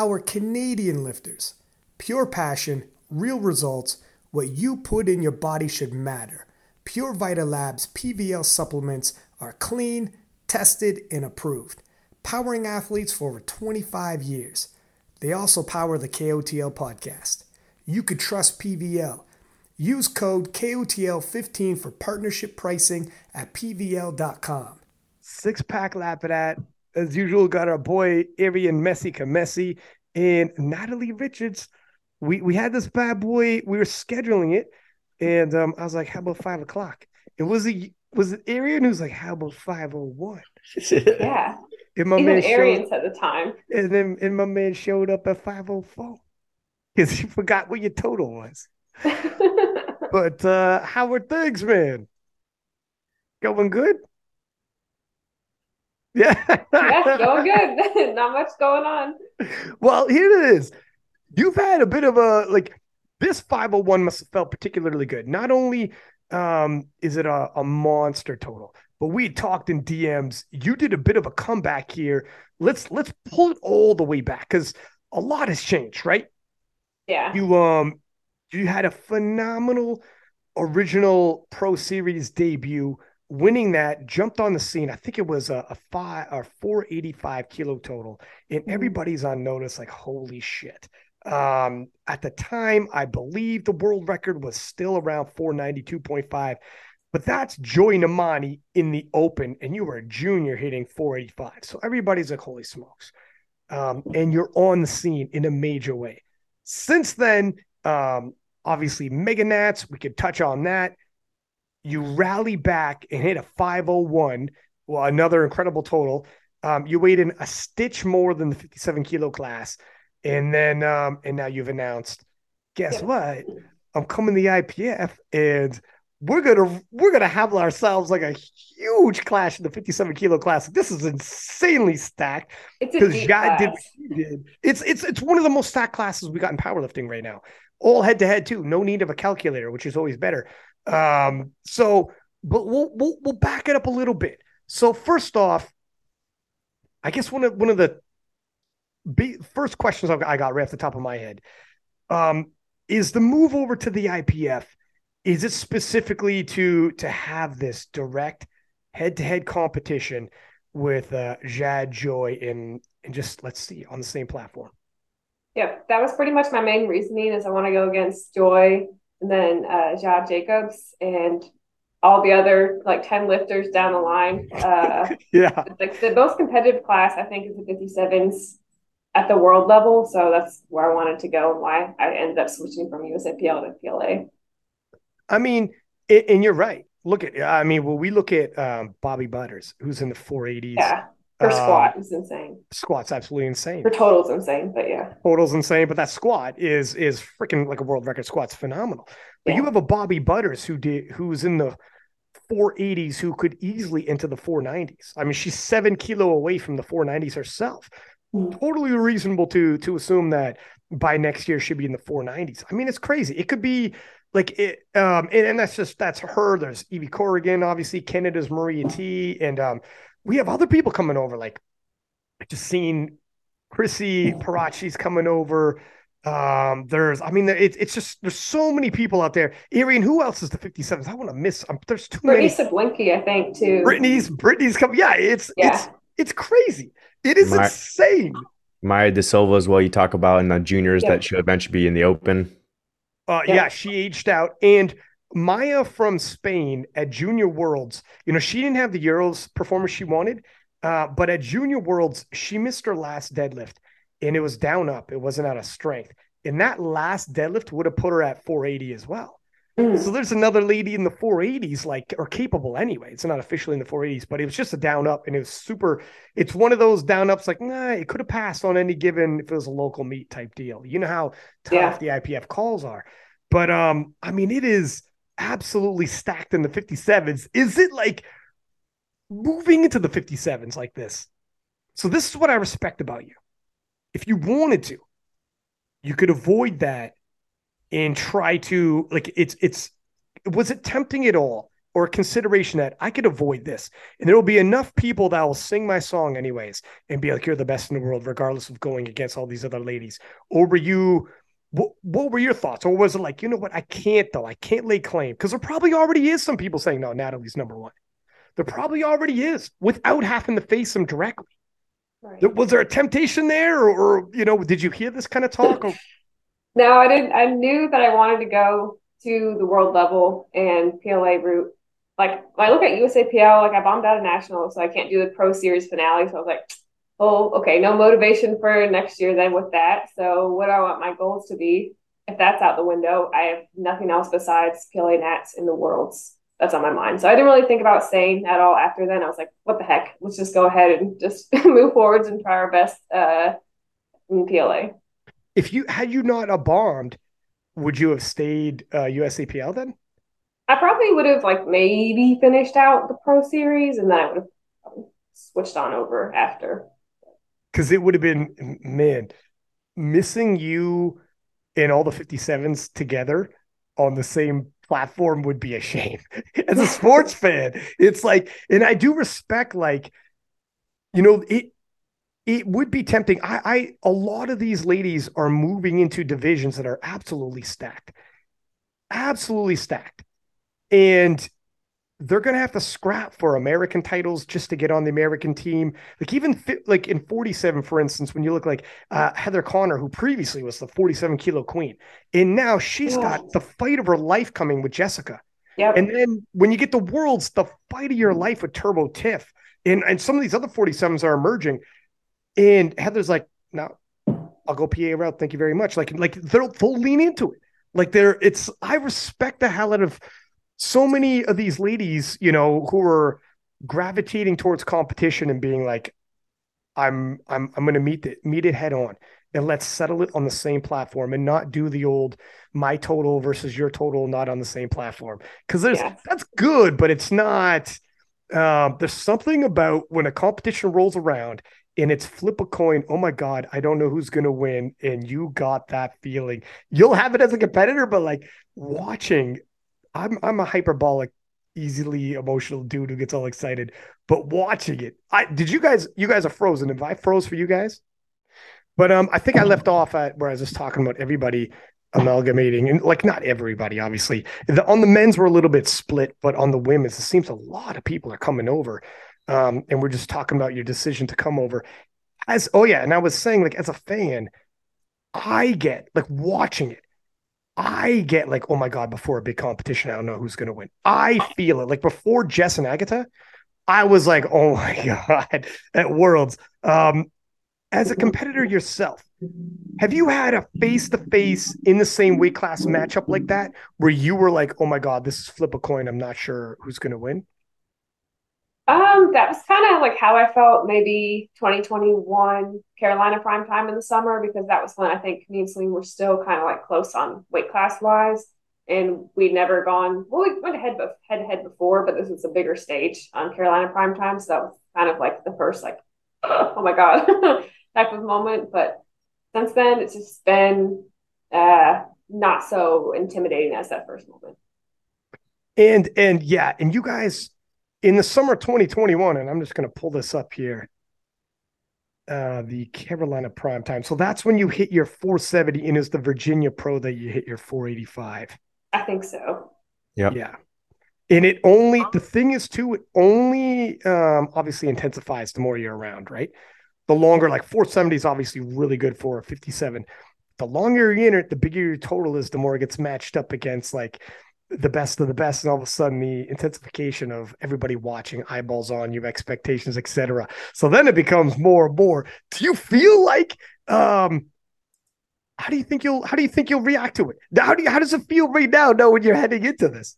Our Canadian lifters, pure passion, real results, what you put in your body should matter. Pure Vita Labs PVL supplements are clean, tested, and approved, powering athletes for over 25 years. They also power the KOTL podcast. You could trust PVL. Use code KOTL15 for partnership pricing at PVL.com. Six pack lap of that. As usual, got our boy Arian Messi Messi and Natalie Richards. We we had this bad boy. We were scheduling it, and um, I was like, "How about five o'clock?" It was a was it Arian who's like, "How about five oh one?" Yeah. And my Even man Arians showed, at the time. and then and my man showed up at five oh four because he forgot what your total was. But uh how are things, man? Going good? Yeah. yeah, going good. Not much going on. well, here it is. You've had a bit of a like this 501 must have felt particularly good. Not only um is it a, a monster total, but we talked in DMs. You did a bit of a comeback here. Let's let's pull it all the way back because a lot has changed, right? Yeah. You um you had a phenomenal original Pro Series debut, winning that, jumped on the scene. I think it was a, a five or 485 kilo total, and Mhm. everybody's on notice like, holy shit. Um, at the time, I believe the world record was still around 492.5, but that's Joy Nnamani in the open, and you were a junior hitting 485. So everybody's like, holy smokes. Um, and you're on the scene in a major way. Since then, um, obviously Mega Nats, we could touch on that. You rally back and hit a 501, well, another incredible total. Um, you weighed in a stitch more than the 57 kilo class. And then um, and now you've announced, guess what? I'm coming to the IPF and we're gonna we're gonna have ourselves like a huge clash in the 57 kilo class. This is insanely stacked It's because Jade did class. what he did. It's it's it's one of the most stacked classes we got in powerlifting right now. All head to head too. No need of a calculator, which is always better. Um, so but we'll we'll we'll back it up a little bit. So first off, I guess one of one of the be, first questions I got right off the top of my head um, is the move over to the IPF. Is it specifically to to have this direct head to head competition with uh, Jade Joy and and just let's see on the same platform? Yep, that was pretty much my main reasoning is I want to go against Joy and then uh Jade Jacobs and all the other like 10 lifters down the line. Uh Yeah, like the most competitive class I think is the 57s at the world level. So that's where I wanted to go and why I ended up switching from USAPL to PLA. I mean, a- and you're right. Look at I mean, well, we look at um, Bobbi Butters, who's in the 480s. Yeah. Her Um, squat is insane. Squat's absolutely insane. Her total's insane, but yeah. total's insane, but that squat is is freaking like a world record squat's phenomenal. But you have a Bobbi Butters who did who's in the 480s who could easily enter the 490s. I mean, she's seven kilo away from the 490s herself. Mhm. Totally reasonable to to assume that by next year she'd be in the 490s. I mean, it's crazy. It could be like it, um, and, and that's just that's her. There's Evie Corrigan, obviously Canada's Maria Htee, and um, we have other people coming over. Like I just seen Chrissy Parachi's coming over. Um, there's, I mean, it's it's just there's so many people out there. Arian, who else is the 57s? I want to miss. Um, there's too Brittany many. Sablinky, I think, too. Brittany's, Brittany's coming. Yeah, it's Yeah. it's it's crazy. It is My- insane. Maya De Silva as well. You talk about in the juniors Yep. that she'll eventually be in the open. Uh, Yeah. yeah. she aged out. And Maya from Spain at Junior Worlds, you know, she didn't have the Euros performance she wanted, uh, but at Junior Worlds, she missed her last deadlift and it was down up. It wasn't out of strength. And that last deadlift would have put her at 480 as well. Mm. So there's another lady in the 480s, like, or capable anyway. It's not officially in the 480s, but it was just a down up and it was super. It's one of those down ups, like, nah, it could have passed on any given if it was a local meet type deal. You know how tough Yeah. the IPF calls are. But um, I mean, it is absolutely stacked in the 57s. Is it like moving into the 57s like this? So this is what I respect about you. If you wanted to, you could avoid that and try to like it's it's was it tempting at all or a consideration that I could avoid this. And there will be enough people that will sing my song anyways and be like, you're the best in the world, regardless of going against all these other ladies. Or were you, what, what were your thoughts? Or was it like, you know what? I can't though. I can't lay claim because there probably already is some people saying, no, Natalie's number one. There probably already is without having to face them directly. Right. Was there a temptation there, or, or, you know, did you hear this kind of talk? Or... No, I didn't. I knew that I wanted to go to the world level and PLA route. Like when I look at USAPL, like I bombed out of national, so I can't do the Pro Series finale. So I was like, oh, okay, no motivation for next year then with that. So what do I want my goals to be? If that's out the window, I have nothing else besides PLA Nats in the worlds that's on my mind. So I didn't really think about staying at all after then. I was like, what the heck? Let's just go ahead and just move forwards and try our best uh, in PLA. If you had you not a bombed, would you have stayed uh, USAPL then? I probably would have like maybe finished out the Pro Series and then I would have switched on over after. Because it would have been man missing you and all the 57s together on the same platform would be a shame as a sports fan. It's like, and I do respect, like, you know, it it would be tempting. I, I a lot of these ladies are moving into divisions that are absolutely stacked, absolutely stacked, and they're going to have to scrap for American titles just to get on the American team. Like even like in 47, for instance, when you look like uh, Heather Connor, who previously was the 47 kilo queen, and now she's yeah. got the fight of her life coming with Jessica. Yep. And then when you get the worlds, the fight of your life with Turbo Tiff, and and some of these other 47s are emerging, and Heather's like, no, I'll go PA route. Thank you very much. Like like they'll they'll lean into it. Like they're it's I respect the hell out of so many of these ladies, you know, who are gravitating towards competition and being like, I'm I'm I'm gonna meet it meet it head on and let's settle it on the same platform and not do the old my total versus your total not on the same platform. Cause there's yeah. that's good, but it's not um, there's something about when a competition rolls around and it's flip a coin. Oh my God, I don't know who's going to win. And you got that feeling. You'll have it as a competitor, but like watching I'm I'm a hyperbolic, easily emotional dude who gets all excited. But watching it, I did you guys you guys are frozen. If I froze for you guys? But um, I think I left off at where I was just talking about everybody amalgamating and like not everybody, obviously. The, on the men's we're a little bit split, but on the women's, it seems a lot of people are coming over. Um, and we're just talking about your decision to come over. As oh yeah, and I was saying, like, as a fan, I get like watching it. I get like, oh my God, before a big competition, I don't know who's going to win. I feel it. Like before Jess and Agatha, I was like, oh my God, at Worlds. Um, as a competitor yourself, have you had a face to face in the same weight class matchup like that where you were like, oh my God, this is flip a coin. I'm not sure who's going to win? Um, that was kind of like how I felt maybe 2021 Carolina prime time in the summer because that was when I think me and Celine were still kind of like close on weight class wise. And we'd never gone, well, we went head, head to head before, but this was a bigger stage on Carolina prime time. So that was kind of like the first, like, oh my God type of moment. But since then, it's just been uh, not so intimidating as that first moment. And, and yeah, and you guys, in the summer 2021, and I'm just going to pull this up here. Uh, the Carolina prime time. So that's when you hit your 470, and is the Virginia Pro that you hit your 485? I think so. Yeah. Yeah. And it only the thing is too, it only um, obviously intensifies the more you're around, right? The longer, like 470 is obviously really good for a 57. The longer you're in it, the bigger your total is, the more it gets matched up against like the best of the best and all of a sudden the intensification of everybody watching eyeballs on you expectations etc so then it becomes more and more. Do you feel like um how do you think you'll how do you think you'll react to it? How do you, how does it feel right now know when you're heading into this?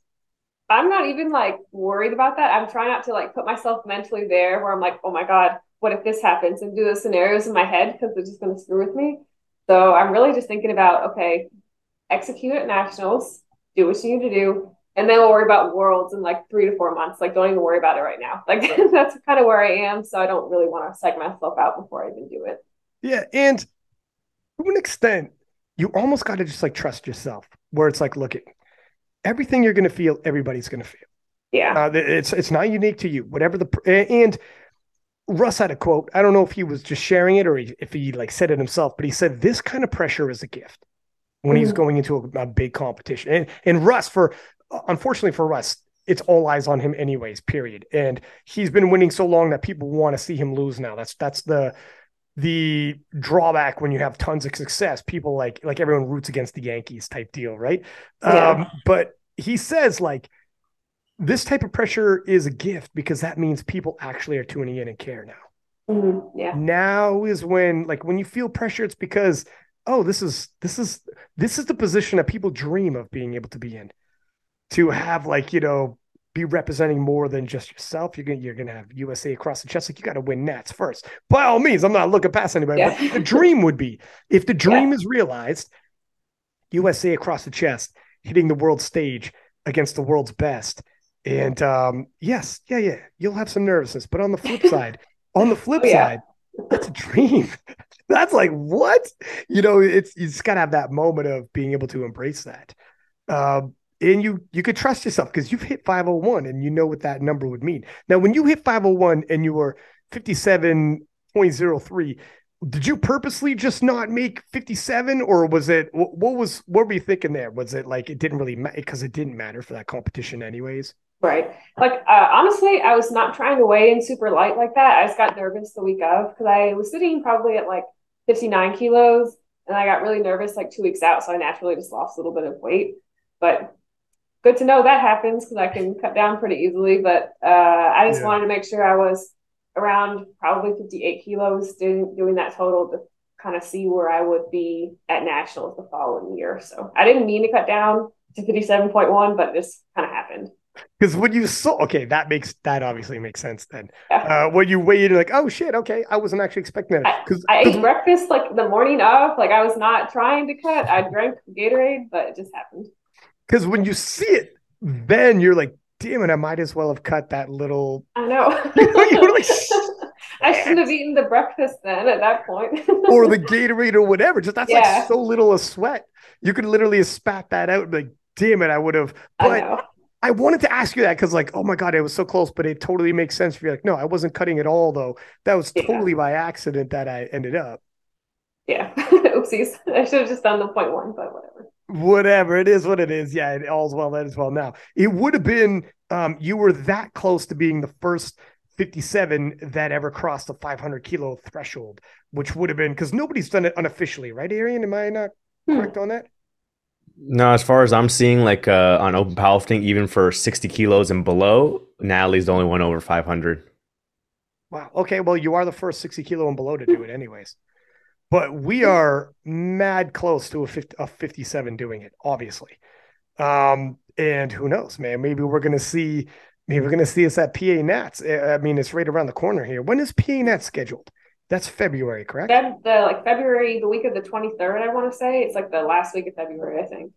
I'm not even like worried about that. I'm trying not to like put myself mentally there where i'm like oh my god what if this happens? and do the scenarios in my head because they're just going to screw with me. So i'm really just thinking about okay execute at nationals do what you need to do, and then we'll worry about worlds in like three to four months. Like, don't even worry about it right now. Like, that's kind of where I am. So I don't really want to psych myself out before I even do it. Yeah, and to an extent, you almost got to just like trust yourself. Where it's like, look, at everything you're going to feel, everybody's going to feel. Yeah. Uh, it's it's not unique to you. Whatever the and Russ had a quote. I don't know if he was just sharing it or he, if he like said it himself, but he said this kind of pressure is a gift when he's Mhm. going into a, a big competition. And and Russ for unfortunately for Russ, it's all eyes on him anyways. Period. And he's been winning so long that people want to see him lose now. That's that's the the drawback when you have tons of success. People like like everyone roots against the Yankees type deal, right? Yeah. Um, but he says like this type of pressure is a gift because that means people actually are tuning in and care now. Mhm. Yeah. Now is when like when you feel pressure, it's because oh, this is this is this is the position that people dream of being able to be in. To have like, you know, be representing more than just yourself. You're gonna you're gonna have USA across the chest. Like you gotta win Nats first. By all means, I'm not looking past anybody, Yeah. but the dream would be if the dream is realized, USA across the chest, hitting the world stage against the world's best. And um, yes, yeah, yeah, you'll have some nervousness. But on the flip side, on the flip Oh, yeah. side, that's a dream. that's like what? You know, it's you just gotta have that moment of being able to embrace that. Um, and you you could trust yourself because you've hit 501 and you know what that number would mean. Now, when you hit 501 and you were 57.03, did you purposely just not make 57 or was it what was what were you thinking there? Was it like it didn't really matter because it didn't matter for that competition anyways? Right. Like, uh, honestly, I was not trying to weigh in super light like that. I just got nervous the week of because I was sitting probably at like 59 kilos and I got really nervous like two weeks out. So I naturally just lost a little bit of weight. But good to know that happens because I can cut down pretty easily. But uh, I just Yeah. wanted to make sure I was around probably 58 kilos doing, doing that total to kind of see where I would be at nationals the following year. So I didn't mean to cut down to 57.1, but this kind of happened. Because when you saw, okay, that makes that obviously makes sense then. Yeah. Uh, when you you're like, oh shit, okay, I wasn't actually expecting that. Because I ate breakfast like the morning of, like I was not trying to cut. I drank Gatorade, but it just happened. because when you see it, then you're like, damn it, I might as well have cut that little. I know. You were like, I shouldn't have eaten the breakfast then at that point. or the Gatorade or whatever. Just that's Yeah. like so little a sweat. You could literally have spat that out and be like, damn it, I would have. I But know. I wanted to ask you that because, like, oh my god, it was so close, but it totally makes sense for you. Like, no, I wasn't cutting at all, though. That was Yeah. totally by accident that I ended up. Yeah. Oopsies. I should have just done the point one, but whatever. Whatever it is, what it is. Yeah, it, all's well that is well. Now it would have been. Um, you were that close to being the first 57 that ever crossed the 500 kilo threshold, which would have been because nobody's done it unofficially, right, Arian? Am I not Hmm. correct on that? No, as far as I'm seeing, like uh, on open powerlifting, even for 60 kilos and below, Natalie's the only one over 500. Wow. Okay. Well, you are the first 60 kilo and below to do it, anyways. But we are mad close to a, 50, a 57 doing it, obviously. Um, and who knows, man? Maybe we're gonna see. Maybe we're gonna see us at PA Nats. I mean, it's right around the corner here. When is PA Nats scheduled? That's February, correct? Feb, the like February, the week of the 23rd, I want to say. It's like the last week of February, I think.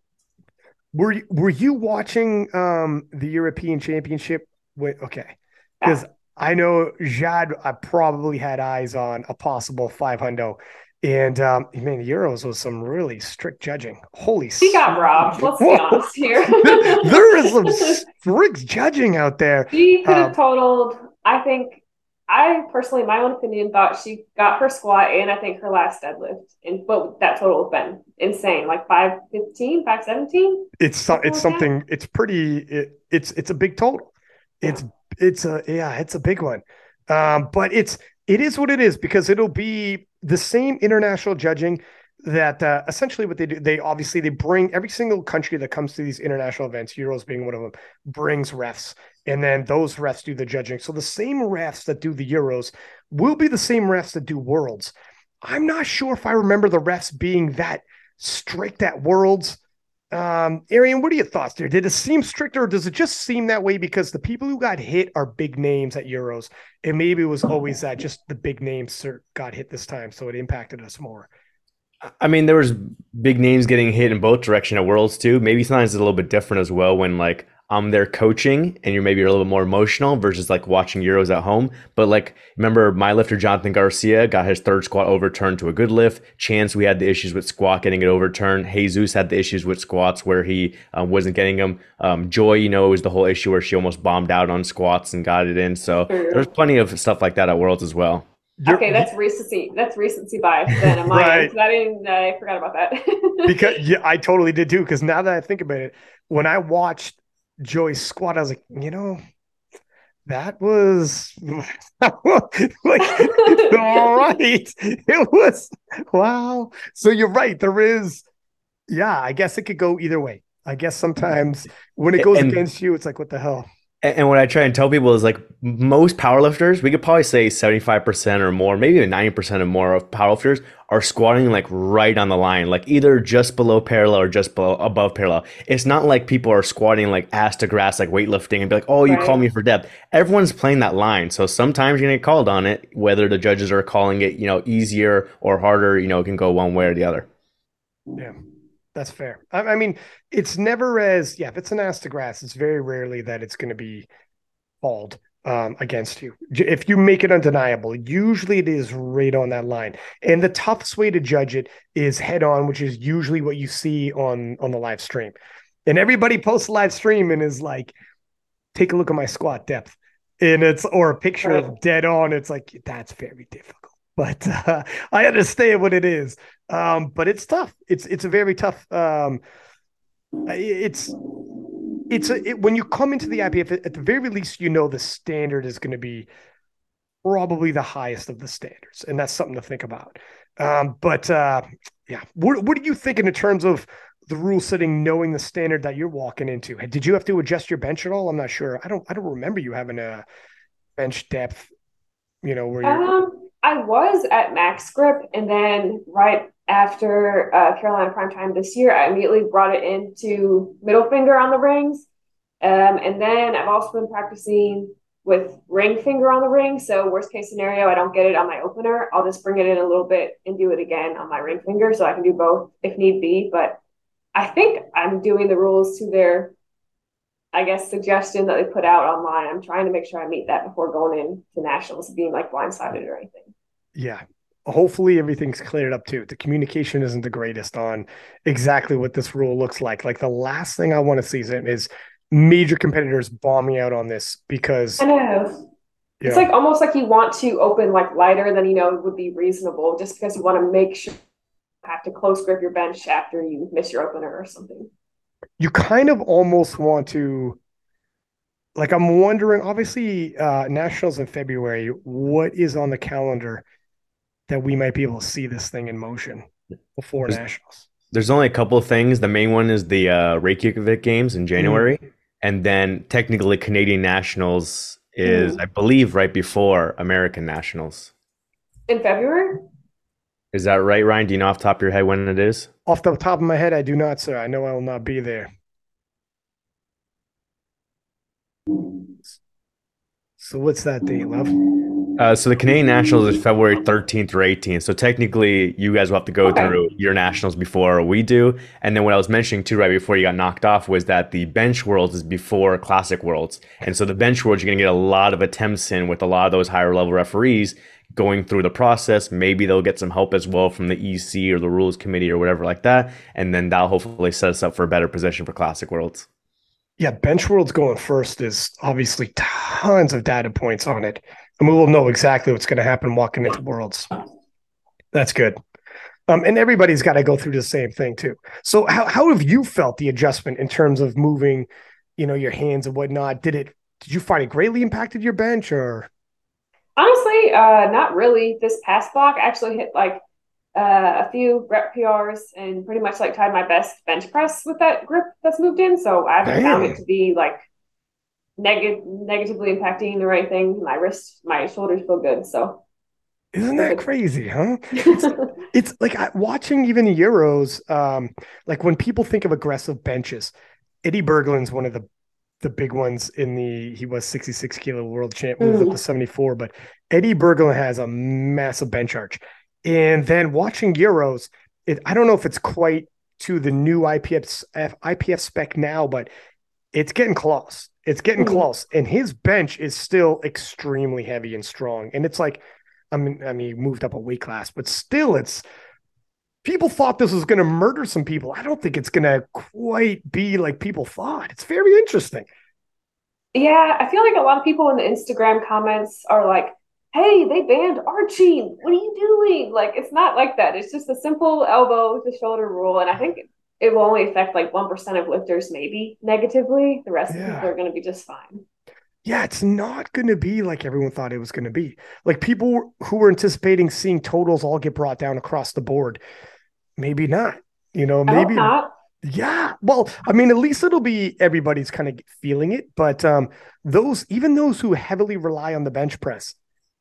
Were you, were you watching um the European Championship? Wait, okay, because I know Jade, I probably had eyes on a possible five hundo, and um, man, the Euros was some really strict judging. Holy, He got robbed. Let's be honest here. there is some strict judging out there. She could have Um, totaled, I think, I personally, my own opinion, thought she got her squat and I think her last deadlift. And but that total have been insane, like 515, 517. It's so, it's Something like something. It's pretty. It, it's it's a big total. It's it's a yeah. It's a big one. Um, but it's it is what it is because it'll be the same international judging that uh, essentially what they do. They obviously they bring every single country that comes to these international events, Euros being one of them, brings refs, and then those refs do the judging. So the same refs that do the Euros will be the same refs that do Worlds. I'm not sure if I remember the refs being that strict at Worlds. Um, Arian, what are your thoughts there? Did it seem stricter, or does it just seem that way because the people who got hit are big names at Euros, and maybe it was always that just the big names got hit this time, so it impacted us more. I mean, there was big names getting hit in both direction at Worlds too. Maybe sometimes it's a little bit different as well when like I'm there coaching and you're maybe a little bit more emotional versus like watching Euros at home. But like, remember my lifter, Jonathan Garcia, got his third squat overturned to a good lift. Chance, we had the issues with squat getting it overturned. Jesus had the issues with squats where he um, wasn't getting them. Um, Joy, you know, was the whole issue where she almost bombed out on squats and got it in. So there's plenty of stuff like that at Worlds as well. You're, okay, that's recency. That's recency bias then on my right. end. I didn't. I forgot about that. because yeah, I totally did too. Because now that I think about it, when I watched Joy's squat, I was like, you know, that was like all right. It was wow. So you're right. There is, yeah. I guess it could go either way. I guess sometimes when it goes and, against you, it's like, what the hell? And what I try and tell people is like most powerlifters, we could probably say 75% or more, maybe even 90% or more of powerlifters are squatting like right on the line, like either just below parallel or just below above parallel. It's not like people are squatting like ass to grass, like weightlifting and be like, oh, you right. call me for depth. Everyone's playing that line. So sometimes you're gonna get called on it, whether the judges are calling it, you know, easier or harder, you know, it can go one way or the other. Yeah. That's fair. I, I, mean, it's never as yeah. If it's an ass to grass, it's very rarely that it's going to be called um, against you. If you make it undeniable, usually it is right on that line. And the toughest way to judge it is head on, which is usually what you see on on the live stream. And everybody posts a live stream and is like, "Take a look at my squat depth," and it's or a picture right. of dead on. It's like that's very difficult but uh, I understand what it is. Um, but it's tough. It's it's a very tough. Um, it's it's a, it, when you come into the IPF at the very least, you know the standard is going to be probably the highest of the standards, and that's something to think about. Um, but uh, yeah, what what are you thinking in terms of the rule setting, knowing the standard that you're walking into? Did you have to adjust your bench at all? I'm not sure. I don't I don't remember you having a bench depth. You know where you're. Um I was at max grip, and then right after uh, Carolina Prime Time this year, I immediately brought it into middle finger on the rings. Um, and then I've also been practicing with ring finger on the ring. So worst case scenario, I don't get it on my opener. I'll just bring it in a little bit and do it again on my ring finger, so I can do both if need be. But I think I'm doing the rules to their I guess, suggestion that they put out online. I'm trying to make sure I meet that before going into nationals, being like blindsided or anything. Yeah. Hopefully everything's cleared up too. The communication isn't the greatest on exactly what this rule looks like. Like the last thing I want to see is major competitors bombing out on this because I know. It's like almost like you want to open like lighter than you know would be reasonable just because you want to make sure you have to close grip your bench after you miss your opener or something you kind of almost want to like i'm wondering obviously uh nationals in february what is on the calendar that we might be able to see this thing in motion before there's, nationals there's only a couple of things the main one is the uh reykjavik games in january mm-hmm. and then technically canadian nationals is mm-hmm. i believe right before american nationals in february is that right, Ryan? Do you know off the top of your head when it is? Off the top of my head, I do not, sir. I know I will not be there. So what's that date, love? Uh, so the Canadian Nationals is February 13th or 18th. So technically, you guys will have to go okay. through your nationals before we do. And then what I was mentioning too, right before you got knocked off, was that the bench worlds is before classic worlds. And so the bench worlds, you're going to get a lot of attempts in with a lot of those higher level referees going through the process. Maybe they'll get some help as well from the EC or the rules committee or whatever like that. And then that'll hopefully set us up for a better position for Classic Worlds. Yeah, Bench Worlds going first is obviously tons of data points on it. And we will know exactly what's going to happen walking into Worlds. That's good. Um, and everybody's got to go through the same thing too. So how, how have you felt the adjustment in terms of moving, you know, your hands and whatnot? Did it did you find it greatly impacted your bench or Honestly, uh, not really. This past block I actually hit like uh, a few rep PRs and pretty much like tied my best bench press with that grip that's moved in. So I haven't found it to be like negative negatively impacting or anything. My wrists, my shoulders feel good. So isn't that crazy, huh? It's, it's like watching even Euros. Um, like when people think of aggressive benches, Eddie Berglund's one of the the big ones in the he was 66 kilo world champ moved mm. up to 74 but eddie berglund has a massive bench arch and then watching euros it, i don't know if it's quite to the new ipf ipf spec now but it's getting close. It's getting Mhm. close. And his bench is still extremely heavy and strong. And it's like, I mean, I mean, he moved up a weight class, but still it's people thought this was gonna murder some people. I don't think it's gonna quite be like people thought. It's very interesting. Yeah, I feel like a lot of people in the Instagram comments are like, "Hey, they banned Archie. What are you doing?" Like, it's not like that. It's just a simple elbow to shoulder rule, and I think it will only affect like one percent of lifters, maybe negatively. The rest of Yeah. people are going to be just fine. Yeah, it's not going to be like everyone thought it was going to be. Like people who were anticipating seeing totals all get brought down across the board, maybe not. You know, maybe not. Yeah. Well, I mean, at least it'll be everybody's kind of feeling it. But um, those, even those who heavily rely on the bench press,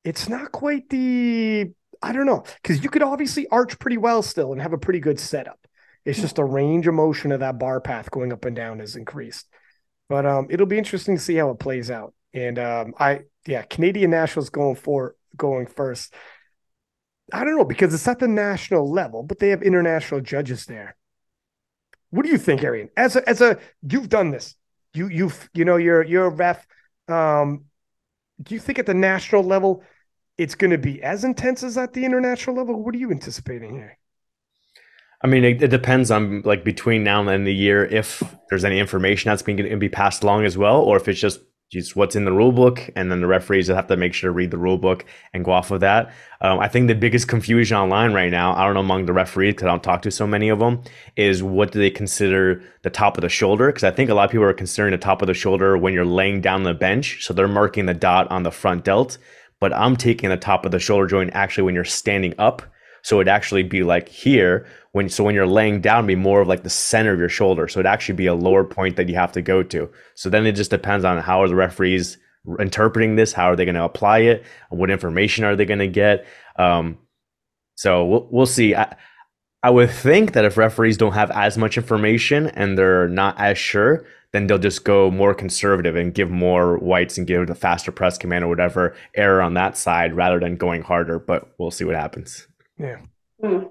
it's not quite the, I don't know, because you could obviously arch pretty well still and have a pretty good setup. It's just the range of motion of that bar path going up and down has increased. But um, it'll be interesting to see how it plays out. And um, I, yeah, Canadian Nationals going for going first. I don't know because it's at the national level, but they have international judges there. What do you think, Arian? As a as a you've done this. You you've you know you're you're a ref. Um, do you think at the national level it's going to be as intense as at the international level? What are you anticipating here? I mean, it, it depends on like between now and the the year if there's any information that's being going to be passed along as well, or if it's just just what's in the rule book, and then the referees will have to make sure to read the rule book and go off of that. Um, I think the biggest confusion online right now, I don't know among the referees because I don't talk to so many of them, is what do they consider the top of the shoulder? Because I think a lot of people are considering the top of the shoulder when you're laying down the bench, so they're marking the dot on the front delt. But I'm taking the top of the shoulder joint actually when you're standing up. So it'd actually be like here when so when you're laying down, be more of like the center of your shoulder. So it'd actually be a lower point that you have to go to. So then it just depends on how are the referees interpreting this, how are they going to apply it, what information are they going to get. Um, so we'll we'll see. I, I would think that if referees don't have as much information and they're not as sure, then they'll just go more conservative and give more whites and give the faster press command or whatever error on that side rather than going harder. But we'll see what happens. Yeah. Hmm.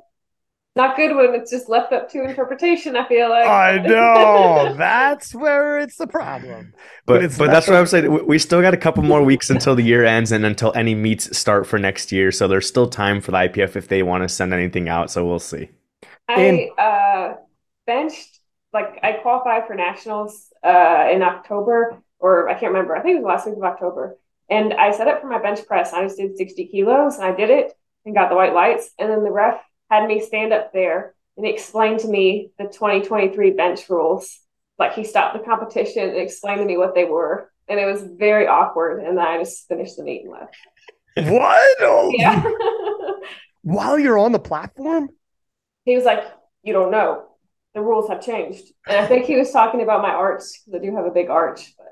Not good when it's just left up to interpretation. I feel like I know that's where it's the problem. But it's but that's what I'm saying. We- We still got a couple more weeks until the year ends and until any meets start for next year. So there's still time for the IPF if they want to send anything out. So we'll see. I uh benched like I qualified for nationals uh in October or I can't remember. I think it was the last week of October. And I set up for my bench press. I just did 60 kilos and I did it and got the white lights. And then the ref had me stand up there and explain to me the 2023 bench rules. Like he stopped the competition and explained to me what they were. And it was very awkward. And then I just finished the meet and left. What? Oh, Yeah. While you're on the platform? he was like, "You don't know. The rules have changed." And I think he was talking about my arch because I do have a big arch. But.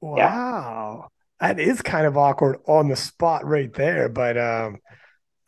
Wow. That is kind of awkward on the spot right there. But um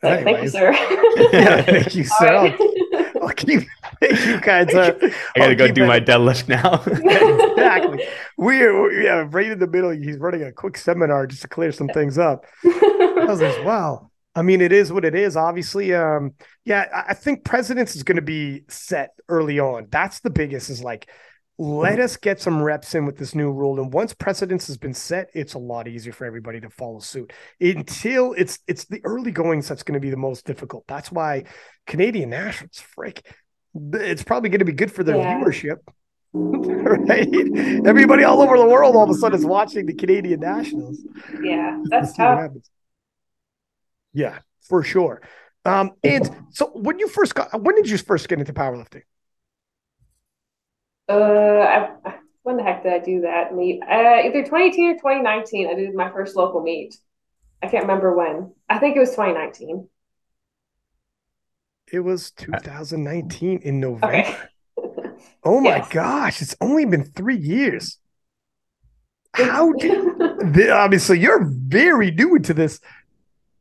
thank you, sir. Yeah, thank you, sir. right. I'll, I'll keep thank you guys. Uh, I gotta I'll go do that- my deadlift now. exactly. We're, yeah, right in the middle. He's running a quick seminar just to clear some things up. I was like, wow. I mean, it is what it is. Obviously, um, yeah, I, I think precedents is going to be set early on. That's the biggest. Is like, let us get some reps in with this new rule, and once precedence has been set, it's a lot easier for everybody to follow suit. Until it's it's the early goings that's going to be the most difficult. That's why Canadian nationals, frick, it's probably going to be good for their Yeah. viewership. right? Everybody all over the world all of a sudden is watching the Canadian nationals. yeah, that's tough. Yeah, for sure. Um, and so when you first got, when did you first get into powerlifting? Uh, I, when the heck did I do that meet? Uh, either 2018 or 2019. I did my first local meet. I can't remember when. I think it was 2019. It was 2019 in November. Okay. Oh my Yes. gosh, it's only been three years. How did the, obviously you're very new into this?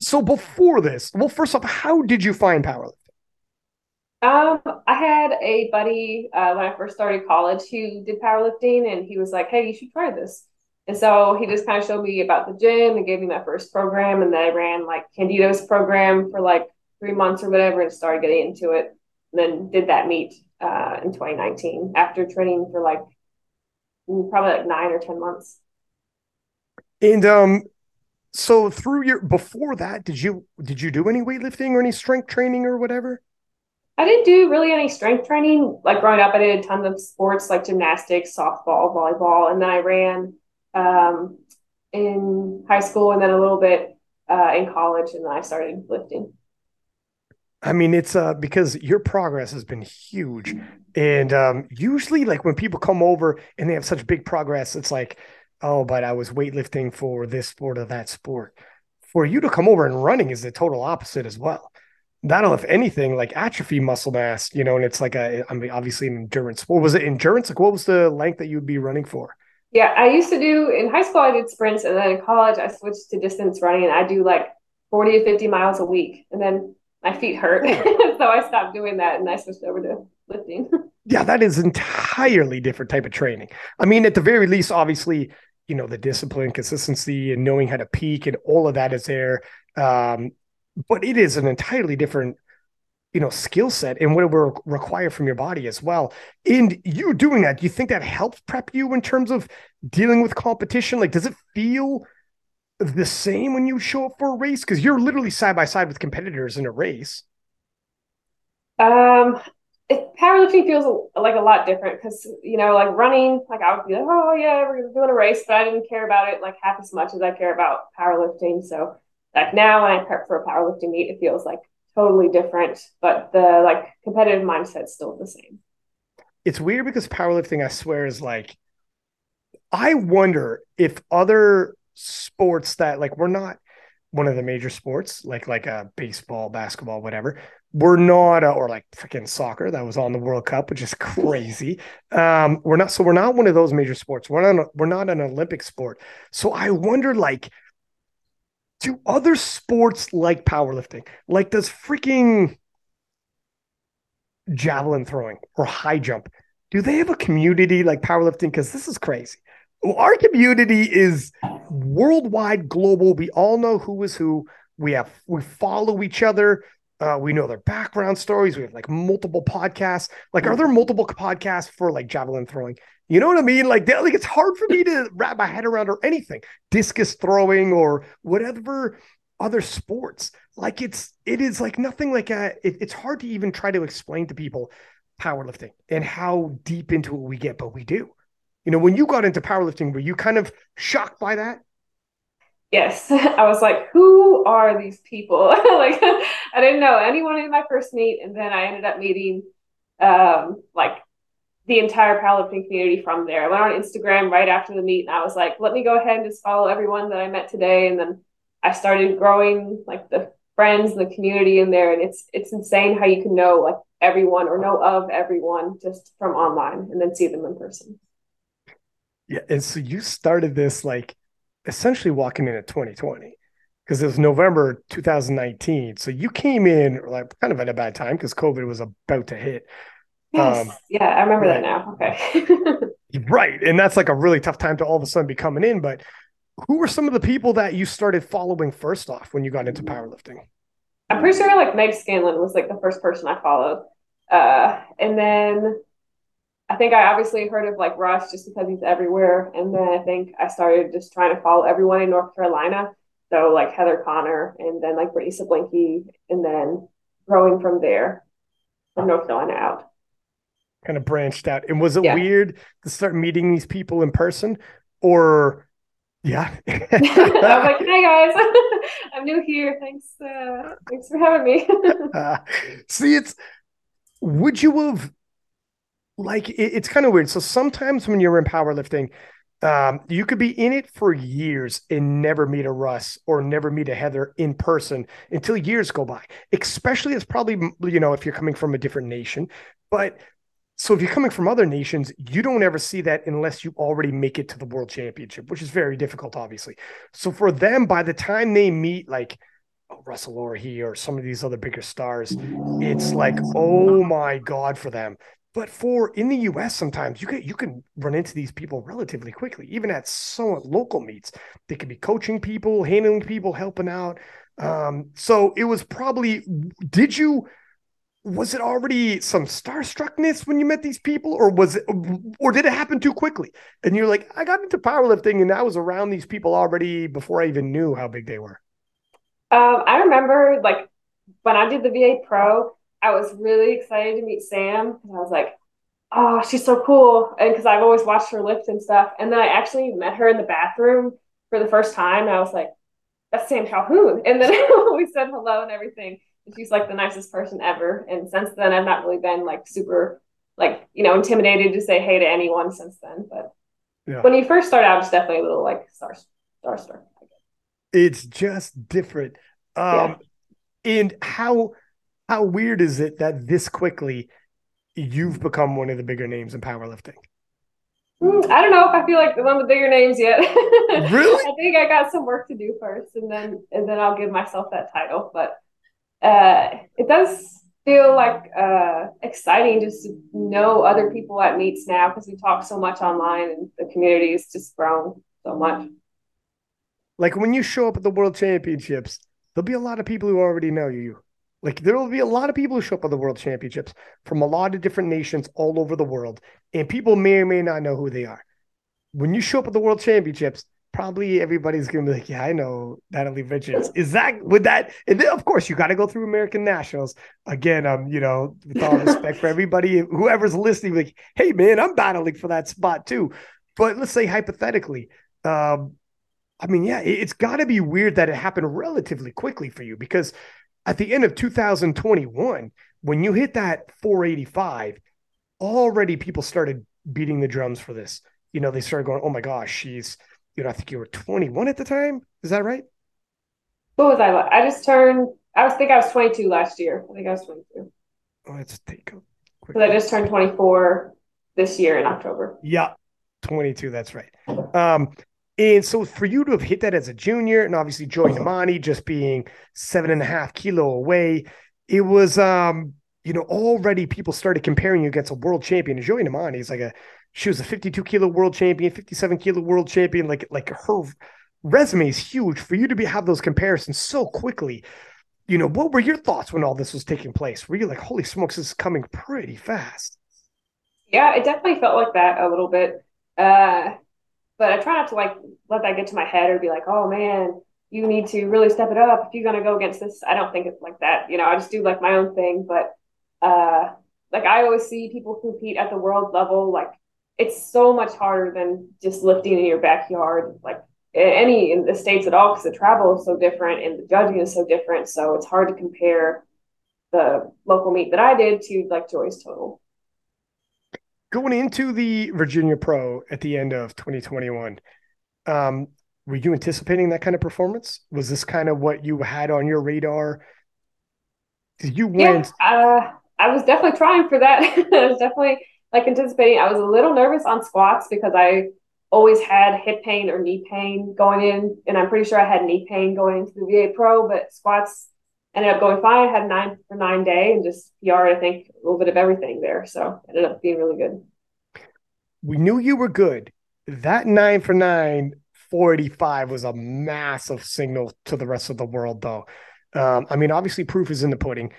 So before this, well, first off, how did you find powerlifting? Um, I had a buddy uh, when I first started college who did powerlifting, and he was like, "Hey, you should try this." And so he just kind of showed me about the gym and gave me my first program, and then I ran like Candito's program for like three months or whatever, and started getting into it. And then did that meet uh, in 2019 after training for like probably like nine or ten months. And um, so through your before that, did you did you do any weightlifting or any strength training or whatever? I didn't do really any strength training. Like growing up, I did tons of sports like gymnastics, softball, volleyball, and then I ran um, in high school and then a little bit uh, in college, and then I started lifting. I mean, it's uh because your progress has been huge, and um, usually, like when people come over and they have such big progress, it's like, oh, but I was weightlifting for this sport or that sport. For you to come over and running is the total opposite as well. That'll, if anything, like atrophy muscle mass, you know, and it's like a, I mean, obviously an endurance. What was it, endurance? Like, what was the length that you would be running for? Yeah, I used to do in high school, I did sprints, and then in college, I switched to distance running, and I do like 40 to 50 miles a week. And then my feet hurt. so I stopped doing that and I switched over to lifting. yeah, that is entirely different type of training. I mean, at the very least, obviously, you know, the discipline, consistency, and knowing how to peak and all of that is there. Um, but it is an entirely different you know skill set and what it will require from your body as well. And you doing that do you think that helps prep you in terms of dealing with competition? Like does it feel the same when you show up for a race? Because you're literally side by side with competitors in a race. Um it, powerlifting feels like a lot different because you know like running like i would be like oh yeah we're doing a race but i didn't care about it like half as much as i care about powerlifting. So like now when i prep for a powerlifting meet it feels like totally different, but the like competitive mindset's still the same. It's weird because powerlifting, I swear, is like I wonder if other sports that like we're not one of the major sports, like like a uh, baseball, basketball, whatever. We're not, uh, or like freaking soccer that was on the World Cup, which is crazy. Um, we're not, so we're not one of those major sports. We're not, we're not an Olympic sport. So I wonder, like, do other sports like powerlifting, like does freaking javelin throwing or high jump, do they have a community like powerlifting? Because this is crazy. Well, our community is worldwide, global. We all know who is who. We have we follow each other. Uh, we know their background stories. We have like multiple podcasts. Like, are there multiple podcasts for like javelin throwing? You know what I mean? Like, like it's hard for me to wrap my head around or anything, discus throwing or whatever other sports. Like it's it is like nothing like a. It, it's hard to even try to explain to people powerlifting and how deep into it we get, but we do. You know, when you got into powerlifting, were you kind of shocked by that? Yes, I was like, who are these people? like, I didn't know anyone in my first meet, and then I ended up meeting um, like the entire powerlifting community from there. I went on Instagram right after the meet and I was like, let me go ahead and just follow everyone that I met today. And then I started growing like the friends and the community in there. And it's it's insane how you can know like everyone or know of everyone just from online and then see them in person. Yeah. And so you started this like essentially walking in at 2020 because it was November 2019. So you came in like kind of at a bad time because COVID was about to hit. Yes. Um, yeah, I remember right. that now. Okay. right. And that's like a really tough time to all of a sudden be coming in. But who were some of the people that you started following first off when you got into powerlifting? I'm pretty sure like Meg Scanlon was like the first person I followed. Uh, and then I think I obviously heard of like Russ just because he's everywhere. And then I think I started just trying to follow everyone in North Carolina. So like Heather Connor and then like Brittany Sablinky and then growing from there from North Carolina out kind of branched out. And was it yeah. weird to start meeting these people in person or yeah. I was like, hi guys, I'm new here. Thanks. Uh, thanks for having me. uh, see, it's would you have like it, it's kind of weird. So sometimes when you're in powerlifting, um, you could be in it for years and never meet a Russ or never meet a Heather in person until years go by. Especially, it's probably you know if you're coming from a different nation, but so if you're coming from other nations, you don't ever see that unless you already make it to the world championship, which is very difficult, obviously. So for them, by the time they meet like oh, Russell Orhii or some of these other bigger stars, it's like, oh my God for them. But for in the US, sometimes you can you can run into these people relatively quickly, even at somewhat local meets. They could be coaching people, handling people, helping out. Um, so it was probably did you was it already some starstruckness when you met these people, or was it, or did it happen too quickly? And you're like, I got into powerlifting, and I was around these people already before I even knew how big they were. Um, I remember like when I did the VA Pro, I was really excited to meet Sam because I was like, oh, she's so cool. And because I've always watched her lift and stuff. And then I actually met her in the bathroom for the first time. And I was like, that's Sam Calhoun. And then we said hello and everything. She's like the nicest person ever. And since then, I've not really been like super, like, you know, intimidated to say hey to anyone since then. But yeah. when you first start out, it's definitely a little like star, starstruck. It's just different. Um, yeah. And how, how weird is it that this quickly you've become one of the bigger names in powerlifting? Mm, I don't know if I feel like the one of the bigger names yet. really? I think I got some work to do first, and then and then I'll give myself that title. But uh, it does feel like uh, exciting just to know other people at meets now because we talk so much online, and the community has just grown so much. Like when you show up at the World Championships, there'll be a lot of people who already know you. Like there will be a lot of people who show up at the World Championships from a lot of different nations all over the world, and people may or may not know who they are. When you show up at the World Championships, probably everybody's gonna be like, "Yeah, I know Natalie Richards." Is that with that? And then, of course, you got to go through American Nationals again. Um, you know, with all respect for everybody, whoever's listening, like, "Hey, man, I'm battling for that spot too." But let's say hypothetically, um, I mean, yeah, it's got to be weird that it happened relatively quickly for you because at the end of 2021, when you hit that 485, already people started beating the drums for this. You know, they started going, oh my gosh, she's, you know, I think you were 21 at the time. Is that right? What was I? I just turned, I was think I was 22 last year. I think I was 22. Oh, let's take a quick. I just turned 24 this year in October. Yeah, 22. That's right. Um, and so for you to have hit that as a junior, and obviously Joy Nnamani just being seven and a half kilo away, it was um, you know, already people started comparing you against a world champion. And Joy Nnamani is like a she was a 52 kilo world champion, 57 kilo world champion. Like like her resume is huge for you to be have those comparisons so quickly. You know, what were your thoughts when all this was taking place? Were you like, holy smokes, this is coming pretty fast? Yeah, it definitely felt like that a little bit. Uh but I try not to like let that get to my head or be like, oh man, you need to really step it up if you're gonna go against this. I don't think it's like that. You know, I just do like my own thing. But uh like I always see people compete at the world level, like it's so much harder than just lifting in your backyard, like any in the states at all, because the travel is so different and the judging is so different. So it's hard to compare the local meet that I did to like Joy's total going into the Virginia Pro at the end of 2021, um, were you anticipating that kind of performance? Was this kind of what you had on your radar? You went. Yeah, uh, I was definitely trying for that. I was definitely like anticipating. I was a little nervous on squats because I always had hip pain or knee pain going in, and I'm pretty sure I had knee pain going into the VA Pro, but squats ended up going fine. I had nine for nine day and just PR, I think, a little bit of everything there. So ended up being really good. We knew you were good. That nine for nine 485 was a massive signal to the rest of the world, though. Um, I mean, obviously, proof is in the pudding.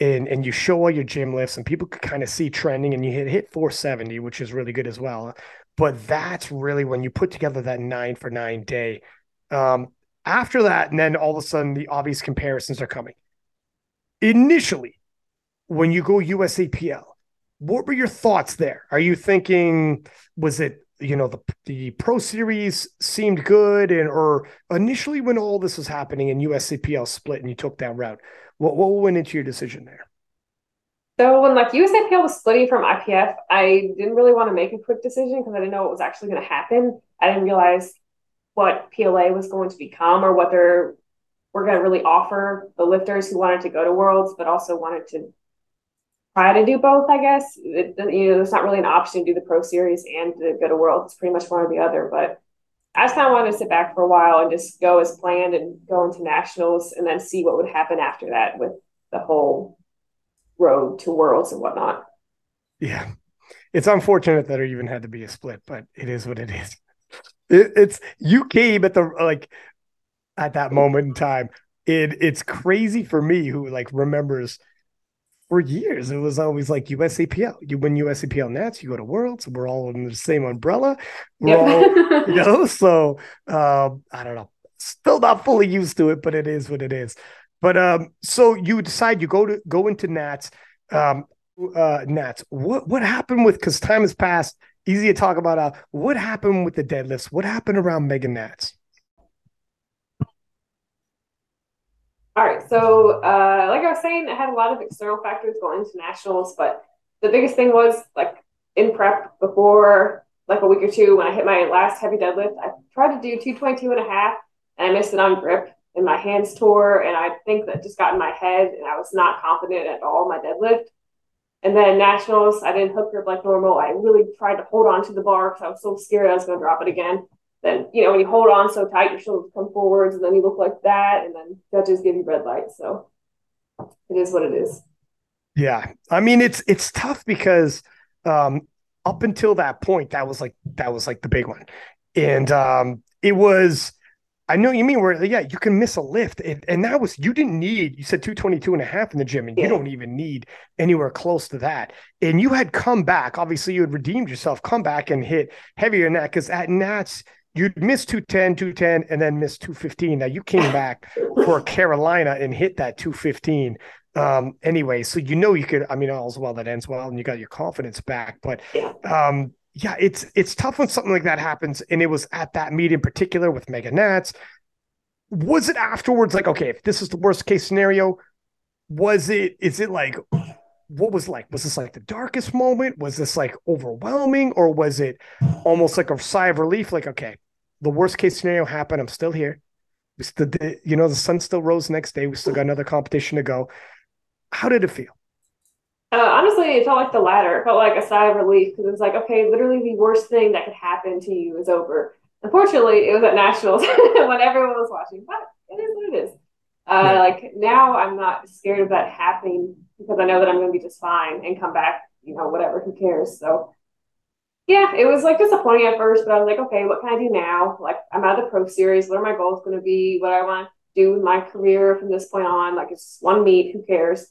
And, and you show all your gym lifts, and people could kind of see trending, and you hit hit 470, which is really good as well. But that's really when you put together that nine for nine day. Um, after that, and then all of a sudden the obvious comparisons are coming. Initially, when you go USAPL, what were your thoughts there? Are you thinking was it you know the the Pro Series seemed good, and or initially when all this was happening and USAPL split and you took that route, what what went into your decision there? So when like USAPL was splitting from IPF, I didn't really want to make a quick decision because I didn't know what was actually going to happen. I didn't realize what PLA was going to become or what they're were going to really offer the lifters who wanted to go to Worlds, but also wanted to try to do both. I guess it, you know, there's not really an option to do the Pro Series and to go to Worlds. It's pretty much one or the other. But I just kind of wanted to sit back for a while and just go as planned and go into nationals and then see what would happen after that with the whole road to Worlds and whatnot. Yeah, it's unfortunate that there even had to be a split, but it is what it is. It, it's you came at the like at that moment in time. It it's crazy for me who like remembers for years it was always like USAPL. You win USAPL Nats, you go to Worlds. We're all in the same umbrella. We're all, you know. So um, I don't know. Still not fully used to it, but it is what it is. But um, so you decide you go to go into Nats. Um, uh, Nats. What what happened with? Because time has passed. Easy to talk about. Uh, what happened with the deadlifts? What happened around Mega Nats? All right. So, uh, like I was saying, I had a lot of external factors going into nationals, but the biggest thing was like in prep before like a week or two when I hit my last heavy deadlift, I tried to do 222 and a half and I missed it on grip and my hands tore. And I think that just got in my head and I was not confident at all my deadlift. And then nationals, I didn't hook grip like normal. I really tried to hold on to the bar because I was so scared I was going to drop it again then you know when you hold on so tight, your shoulders come forwards, and then you look like that, and then judges give you red light. So it is what it is. Yeah, I mean it's it's tough because um, up until that point, that was like that was like the big one, and um, it was. I know you mean where, yeah, you can miss a lift. And, and that was, you didn't need, you said 222 and a half in the gym, and yeah. you don't even need anywhere close to that. And you had come back. Obviously, you had redeemed yourself, come back and hit heavier than that. Cause at Nats, you'd miss 210, 210, and then miss 215. Now you came back for Carolina and hit that 215 um anyway. So you know you could i mean all's well that ends well and you got your confidence back but um yeah it's it's tough when something like that happens and it was at that meet in particular with mega nats. Was it afterwards like okay if this is the worst case scenario was it is it like what was like? Was this like the darkest moment? Was this like overwhelming? Or was it almost like a sigh of relief like okay the worst case scenario happened i'm still here. Still you know the sun still rose next day. We still got another competition to go. How did it feel? Uh, honestly it felt like the latter. It felt like a sigh of relief because it was like okay literally the worst thing that could happen to you is over. Unfortunately it was at nationals when everyone was watching but it is what it is. Uh, yeah. like now i'm not scared of that happening because I know that I'm going to be just fine and come back, you know, whatever, who cares? So, yeah, it was like disappointing at first, but I was like, okay, what can I do now? Like, I'm out of the pro series. What are my goals going to be? What I want to do in my career from this point on? Like, it's one meet, who cares?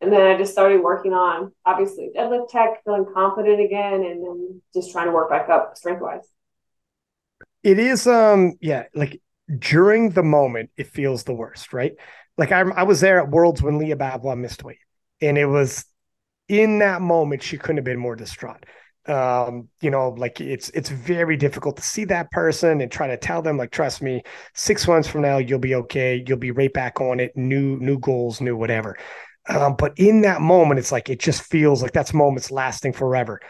And then I just started working on obviously deadlift tech, feeling confident again, and then just trying to work back up strength wise. It is, um, yeah, like during the moment, it feels the worst, right? Like I, I was there at Worlds when Lya Bavoil missed weight and it was in that moment she couldn't have been more distraught. Um you know like it's it's very difficult to see that person and try to tell them like trust me six months from now you'll be okay. You'll be right back on it. New new goals new whatever. Um, but in that moment it's like it just feels like that's moments lasting forever.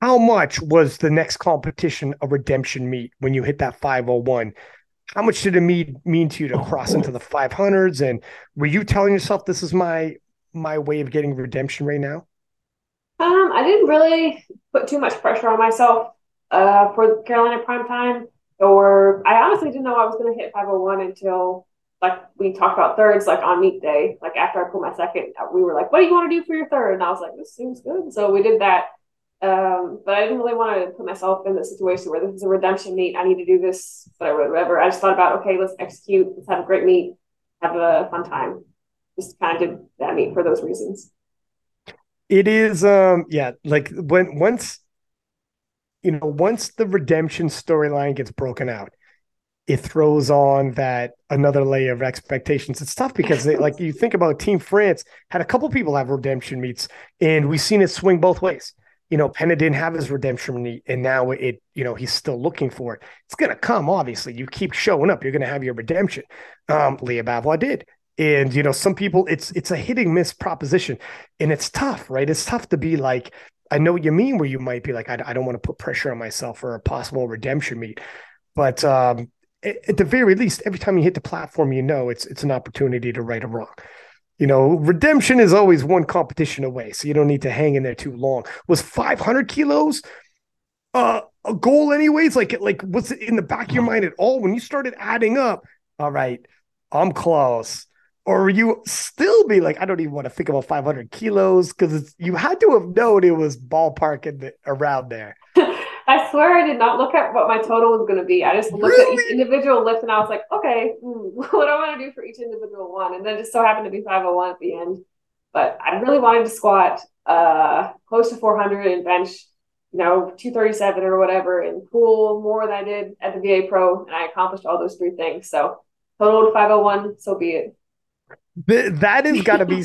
How much was the next competition a redemption meet when you hit that 501 how much did it mean mean to you to cross into the 500s and were you telling yourself this is my my way of getting redemption right now? Um, I didn't really put too much pressure on myself uh, for Carolina prime time, or I honestly didn't know I was going to hit 501 until like we talked about thirds, like on meet day, like after I pulled my second, we were like, "What do you want to do for your third? And I was like, "This seems good." So we did that. Um, but I didn't really want to put myself in the situation where this is a redemption meet. I need to do this, whatever, whatever. I just thought about, okay, let's execute. Let's have a great meet, have a fun time just kind of that meet for those reasons. It is, um, yeah, like when once, you know, once the redemption storyline gets broken out, it throws on that another layer of expectations. It's tough because, they, like, you think about Team France had a couple people have redemption meets, and we've seen it swing both ways. You know, Penna didn't have his redemption meet, and now it, you know, he's still looking for it. It's gonna come, obviously. You keep showing up, you're gonna have your redemption. Um, Lya Bavoil did. And you know, some people it's it's a hitting miss proposition, and it's tough, right? It's tough to be like, I know what you mean, where you might be like, I, I don't want to put pressure on myself for a possible redemption meet, but um, at, the very least, every time you hit the platform, you know it's it's an opportunity to right a wrong. You know, redemption is always one competition away, so you don't need to hang in there too long. Was 500 kilos uh, a goal, anyways? Like, like was it in the back of your mind at all when you started adding up? All right, I'm close or you still be like, I don't even want to think about 500 kilos because you had to have known it was ballpark in the, around there. I swear I did not look at what my total was going to be. I just looked really? at each individual lift and I was like, okay, hmm, what do I want to do for each individual one? And then it just so happened to be 501 at the end. But I really wanted to squat uh, close to 400 and bench, you know, 237 or whatever, and pull more than I did at the VA Pro, and I accomplished all those three things. So total 501, so be it. That has got to be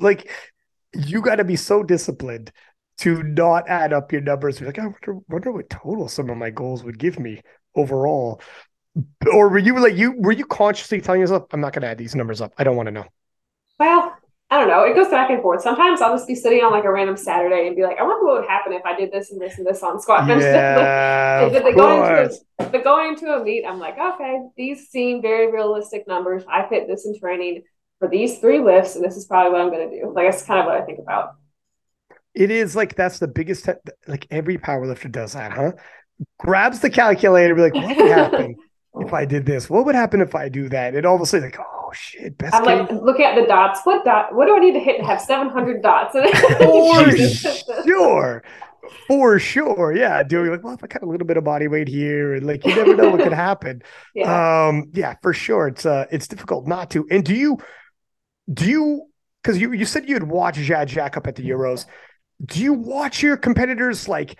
like you got to be so disciplined to not add up your numbers. Be like, I wonder, wonder what total some of my goals would give me overall. Or were you like you were you consciously telling yourself, I'm not going to add these numbers up. I don't want to know. Well, I don't know. It goes back and forth. Sometimes I'll just be sitting on like a random Saturday and be like, I wonder what would happen if I did this and this and this on squat bench. Yeah, like, but, going a, but going into a meet, I'm like, okay, these seem very realistic numbers. I fit this in training for these three lifts, and this is probably what I'm going to do. Like that's kind of what I think about. It is like that's the biggest. Te- like every powerlifter does that, huh? Grabs the calculator, be like, what would happen if I did this? What would happen if I do that? And all of a sudden, like, oh shit, best. I'm like looking at the dots. What dot? What do I need to hit to have 700 dots? For sure. For sure, yeah. Doing like, well, if I cut a little bit of body weight here, and like, you never know what could happen. yeah. Um, yeah, for sure. It's uh, it's difficult not to. And do you, do you, because you you said you had watched Jade Jacob at the Euros. Do you watch your competitors like?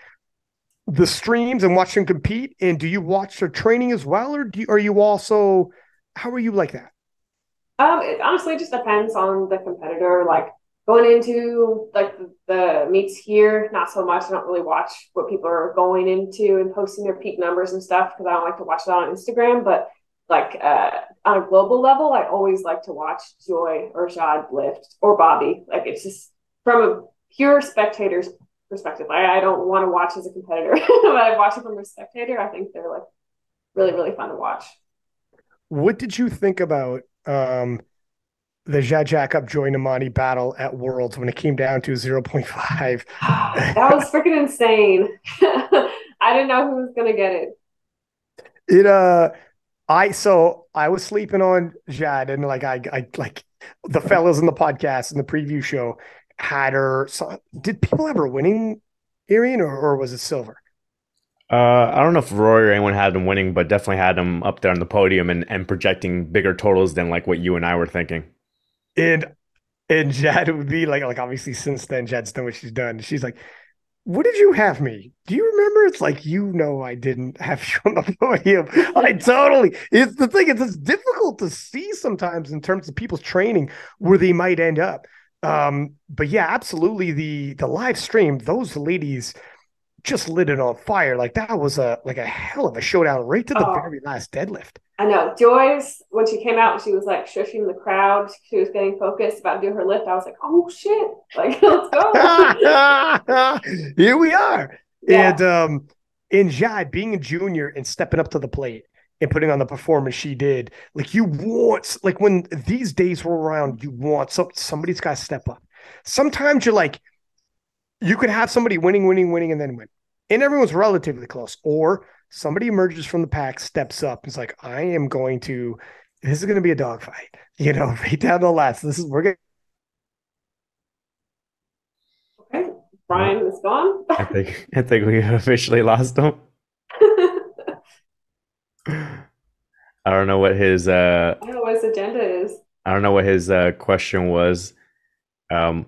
the streams and watch them compete? And do you watch their training as well, or do you, are you also how are you like that? Um, it honestly just depends on the competitor. Like going into like the, the meets here, not so much. I don't really watch what people are going into and posting their peak numbers and stuff because I don't like to watch that on Instagram. But like uh, on a global level, I always like to watch Joy or Jade lift or Bobbi. Like it's just from a pure spectator's perspective. I, I don't want to watch as a competitor, but I watch it from a spectator. I think they're like really, really fun to watch. What did you think about um, the Jade Jacob Joy Nnamani battle at Worlds when it came down to 0.5? that was freaking insane. I didn't know who was going to get it. It, uh, I, so I was sleeping on Jade and like, I, I, like the fellas in the podcast and the preview show had her. So did people have her winning Arian or, or was it silver? Uh, I don't know if Rory or anyone had him winning, but definitely had him up there on the podium and, and projecting bigger totals than like what you and I were thinking. And and Jade would be like like obviously since then Jad's done what she's done. She's like, what did you have me? Do you remember? It's like you know I didn't have you on the podium. I totally. It's the thing. It's, it's difficult to see sometimes in terms of people's training where they might end up. Um, but yeah, absolutely. The the live stream, those ladies just lit it on fire. Like that was a like a hell of a showdown right to the oh, very last deadlift. I know. Joyce, when she came out, she was like shushing the crowd. She was getting focused about doing her lift. I was like, oh shit. Like, let's go. Here we are. Yeah. And um in Jade being a junior and stepping up to the plate and putting on the performance she did. Like you want, like when these days were around, you want some, somebody's got to step up. Sometimes you're like, you could have somebody winning, winning, winning, and then win, and everyone's relatively close. Or somebody emerges from the pack, steps up, and is like, I am going to. This is going to be a dogfight, you know, right down the last. This is we're going. Okay, Brian is gone. I think I think we officially lost him. I don't know what his uh I don't know what his agenda is. I don't know what his uh, question was. Um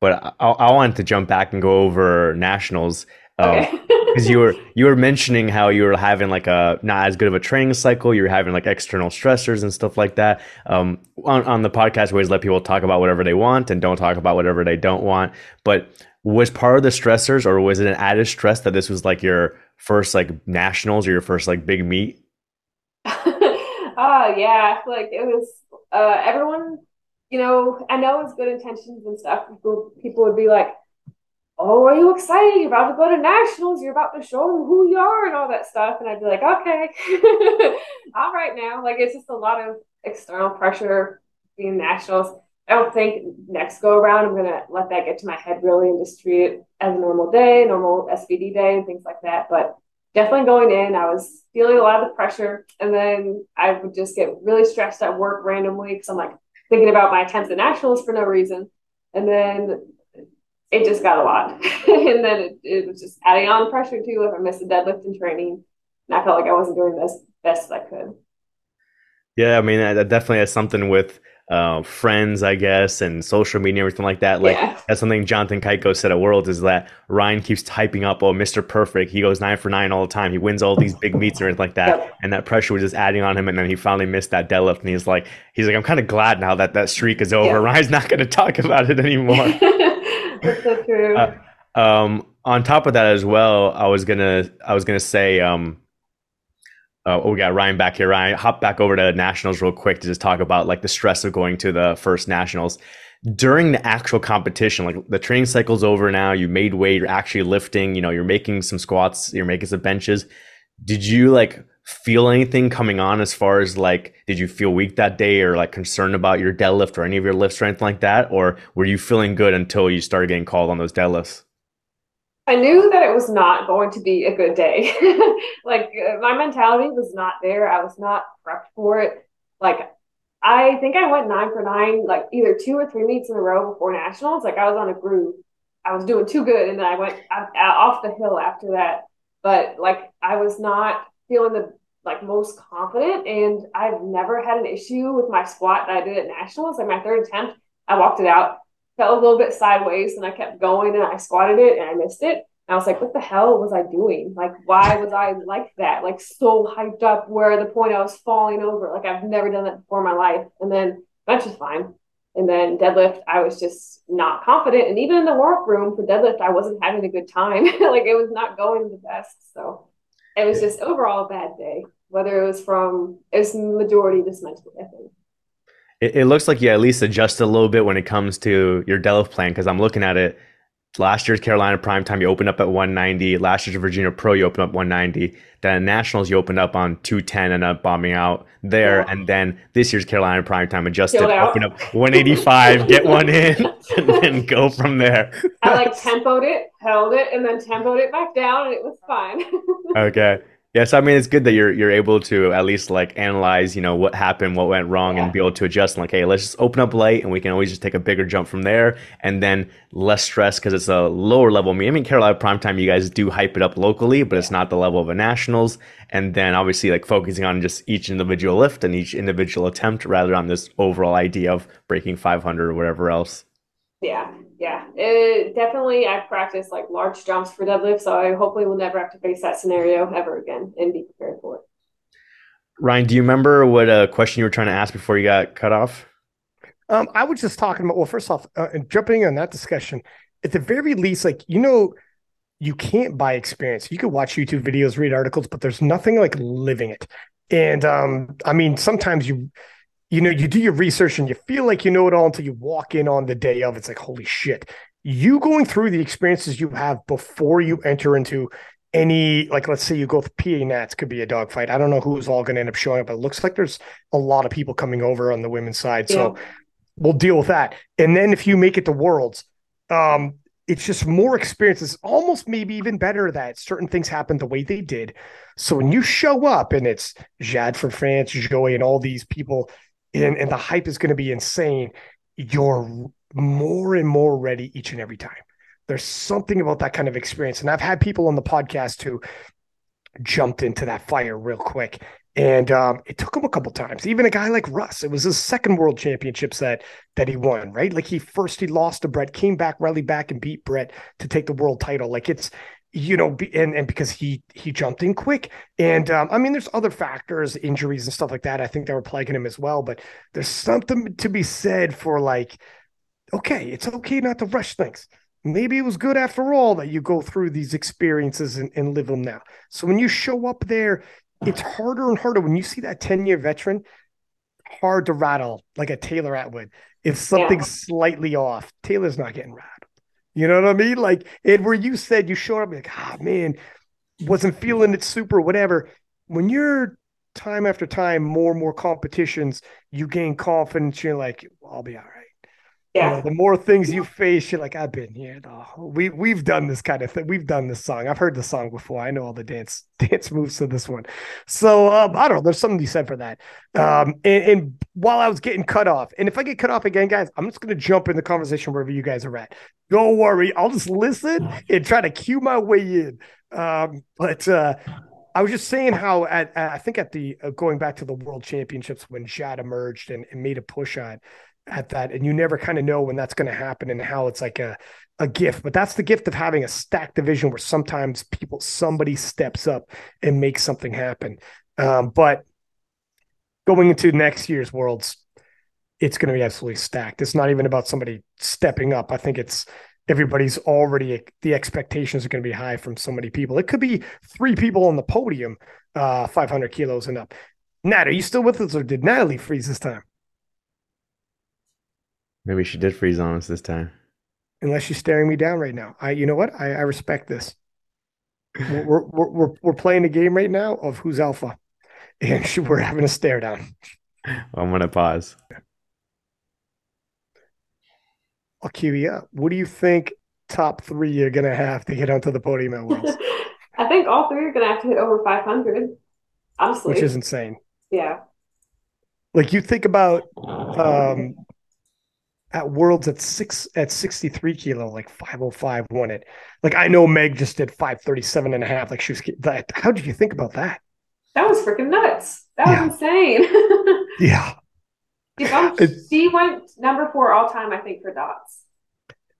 but I, I wanted to jump back and go over nationals. Um, because you were you were mentioning how you were having like a not as good of a training cycle. You were having like external stressors and stuff like that. Um, on on the podcast, we always let people talk about whatever they want and don't talk about whatever they don't want. But was part of the stressors, or was it an added stress that this was like your first like nationals or your first like big meet? oh yeah, like it was. Uh, everyone, you know, I know it's good intentions and stuff. People, people would be like, "Oh, are you excited? You're about to go to nationals. You're about to show them who you are and all that stuff." And I'd be like, "Okay, all right now." Like it's just a lot of external pressure being nationals. I don't think next go around I'm gonna let that get to my head really and just treat it as a normal day, normal SBD day, and things like that. But definitely going in, I was feeling a lot of the pressure. And then I would just get really stressed at work randomly because I'm like thinking about my attempts at nationals for no reason. And then it just got a lot. and then it, it, was just adding on pressure too if I missed a deadlift in training. And I felt like I wasn't doing this best I could. Yeah, I mean, that definitely has something with uh, friends, I guess, and social media, everything like that. Like Yeah. that's something Jonathan Cayco said at Worlds is that Ryan keeps typing up, "Oh, Mr. Perfect, he goes nine for nine all the time. He wins all these big meets and everything like that." Yep. And that pressure was just adding on him, and then he finally missed that deadlift, and he's like, "He's like, I'm kind of glad now that that streak is over. Yeah. Ryan's not going to talk about it anymore." That's so true. Uh, um, on top of that as well, I was gonna I was gonna say um, uh, oh, we got Ryan back here. Ryan, hop back over to nationals real quick to just talk about like the stress of going to the first nationals during the actual competition. Like the training cycle's over now. You made weight. You're actually lifting. You know, you're making some squats. You're making some benches. Did you like feel anything coming on as far as like did you feel weak that day or like concerned about your deadlift or any of your lifts or anything like that or were you feeling good until you started getting called on those deadlifts I knew that it was not going to be a good day. like uh, my mentality was not there. I was not prepped for it. Like I think I went nine for nine, like either two or three meets in a row before nationals. Like I was on a groove. I was doing too good, and then I went off the hill after that. But like I was not feeling the like most confident, and I've never had an issue with my squat that I did at nationals. Like my third attempt, I walked it out, fell a little bit sideways, and I kept going, and I squatted it, and I missed it. And I was like, what the hell was I doing? Like, why was I like that? Like, so hyped up where the point I was falling over. Like, I've never done that before in my life. And then bench was fine. And then deadlift, I was just not confident. And even in the warm room for deadlift, I wasn't having a good time. like, it was not going the best. So it was just overall a bad day, whether it was from, it was majority just mentally, I think. it, it looks like you at least adjust a little bit when it comes to your deadlift plan because i'm looking at it last year's carolina prime time you opened up at 190 last year's virginia pro you opened up 190 then nationals you opened up on 210 and up bombing out there Yeah. and then this year's carolina prime time adjusted Chilled out. open up 185 get one in and then go from there I like tempoed it, held it, and then tempoed it back down, and it was fine. okay yes i mean it's good that you're you're able to at least like analyze you know what happened what went wrong Yeah. and be able to adjust like hey let's just open up light and we can always just take a bigger jump from there and then less stress because it's a lower level meet. i mean carolina primetime you guys do hype it up locally but it's not the level of a nationals and then obviously like focusing on just each individual lift and each individual attempt rather on this overall idea of breaking 500 or whatever else Yeah, yeah. It definitely I practice like large jumps for deadlift, so I hopefully will never have to face that scenario ever again and be prepared for it. ryan do you remember what uh, question you were trying to ask before you got cut off Um, I was just talking about, well, first off, uh, and jumping on that discussion, at the very least, like, you know, you can't buy experience. You could watch YouTube videos, read articles, but there's nothing like living it. And um, I mean, sometimes you, you know, you do your research and you feel like you know it all until you walk in on the day of. It's like, holy shit. You going through the experiences you have before you enter into any, like, let's say you go with PA Nats, could be a dogfight. I don't know who's all going to end up showing up, but it looks like there's a lot of people coming over on the women's side. So, we'll deal with that. And then if you make it to worlds, um, it's just more experiences, almost maybe even better that certain things happen the way they did. So when you show up and it's Jade from France, Joey, and all these people, and, and the hype is going to be insane, you're more and more ready each and every time. There's something about that kind of experience. And I've had people on the podcast who jumped into that fire real quick. And um, it took him a couple times. Even a guy like Russ, it was his second world championships that that he won, right? Like he first he lost to Brett, came back, rallied back, and beat Brett to take the world title. Like it's you know, be, and and because he he jumped in quick, and um, I mean, there's other factors, injuries and stuff like that. I think that were plaguing him as well. But there's something to be said for like, okay, it's okay not to rush things. Maybe it was good after all that you go through these experiences and, and live them now. So when you show up there, it's harder and harder when you see that 10 year veteran hard to rattle like a taylor atwood if something's slightly off taylor's not getting rattled you know what i mean? Like and where you said you showed up like ah man wasn't feeling it super whatever. When you're time after time more and more competitions you gain confidence you're like i'll be all right Yeah. know, the more things you face, you're like, I've been here. though. We we've done this kind of thing. We've done this song. I've heard the song before. I know all the dance dance moves to this one. So um, I don't know. There's something to be said for that. Um, and, and while I was getting cut off, and if I get cut off again, guys, I'm just gonna jump in the conversation wherever you guys are at. Don't worry. I'll just listen and try to cue my way in. Um, but uh, I was just saying how at, at I think at the uh, going back to the World Championships when Jade emerged and, and made a push on at that, and you never kind of know when that's going to happen and how it's like a a gift. But that's the gift of having a stacked division where sometimes people somebody steps up and makes something happen. Um, but going into next year's Worlds, it's going to be absolutely stacked. It's not even about somebody stepping up. I think it's everybody's already the expectations are going to be high from so many people. It could be three people on the podium, uh, 500 kilos and up. Nat, are you still with us, or did Natalie freeze this time? Maybe she did freeze on us this time. Unless she's staring me down right now. I, you know what? I, I respect this. we're, we're, we're, we're playing a game right now of who's alpha, and we're having a stare down. I'm gonna pause. I'll cue you up. What do you think top three you're going to have to get onto the podium at Worlds? I think all three are going to have to hit over 500, honestly. Which is insane. Yeah. Like you think about um, at Worlds at six at 63 kilo, like 505 won it. Like I know Meg just did 537 and a half. Like she was that. How did you think about that? That was freaking nuts. That was Yeah. insane. Yeah. She bumped- she went number four all time, I think, for dots.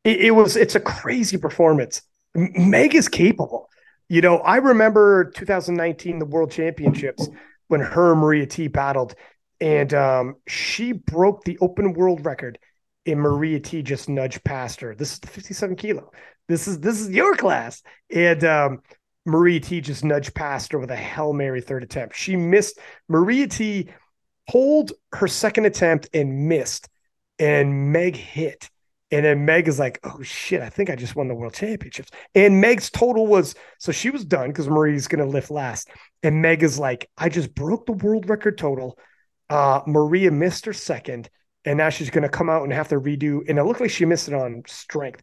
it, it was it's a crazy performance. Meg is capable. You know, I remember 2019 the World Championships when her and Maria Htee battled, and um, she broke the open world record, and Maria Htee just nudged past her. This is the 57 kilo. This is this is your class, and um, Maria Htee just nudged past her with a hail mary third attempt. She missed. Maria T pulled her second attempt and missed, and Meg hit. And then Meg is like, oh shit, I think I just won the world championships. And Meg's total was so she was done because Marie's gonna lift last. And Meg is like, I just broke the world record total. Uh, Maria missed her second, and now she's gonna come out and have to redo. And it looked like she missed it on strength.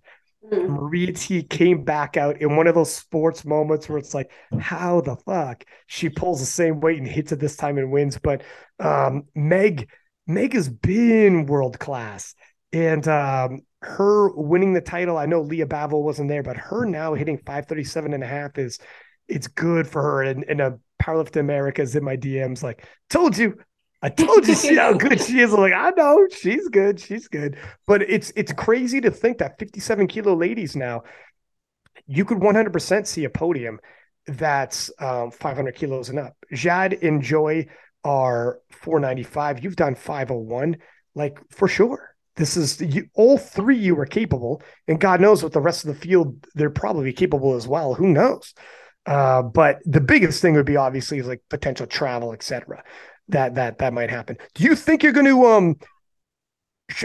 Mm. Maria Htee came back out in one of those sports moments where it's like, how the fuck she pulls the same weight and hits it this time and wins. But um, Meg, Meg has been world class, and um, her winning the title. I know Lya Bavoil wasn't there, but her now hitting 537 and a half is it's good for her. And, and a powerlifting America's in my DMs like, told you. I told you she, how good she is. I'm like, I know she's good, she's good. But it's it's crazy to think that 57 kilo ladies now, you could 100% see a podium that's um, 500 kilos and up. Jade and Joy are 495. You've done 501, like for sure. This is you, all three you are capable, and God knows what the rest of the field they're probably capable as well. Who knows? Uh, but the biggest thing would be obviously like potential travel, etc. That that that might happen. Do you think you're going to um?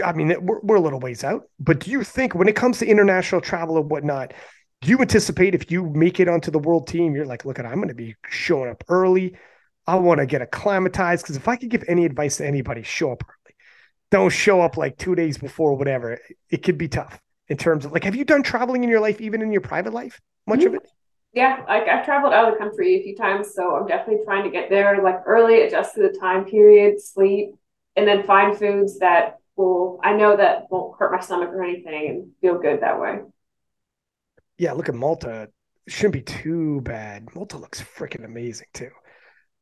I mean, we're, we're a little ways out, but do you think when it comes to international travel and whatnot, do you anticipate if you make it onto the world team, you're like, look, at I'm going to be showing up early. I want to get acclimatized because if I could give any advice to anybody, show up early. Don't show up like two days before, whatever. It could be tough in terms of like, have you done traveling in your life, even in your private life? Much of it? Yeah, like I've traveled out of the country a few times, so I'm definitely trying to get there like early, adjust to the time period, sleep, and then find foods that will I know that won't hurt my stomach or anything and feel good that way. Yeah, look at Malta. Shouldn't be too bad. Malta looks freaking amazing too.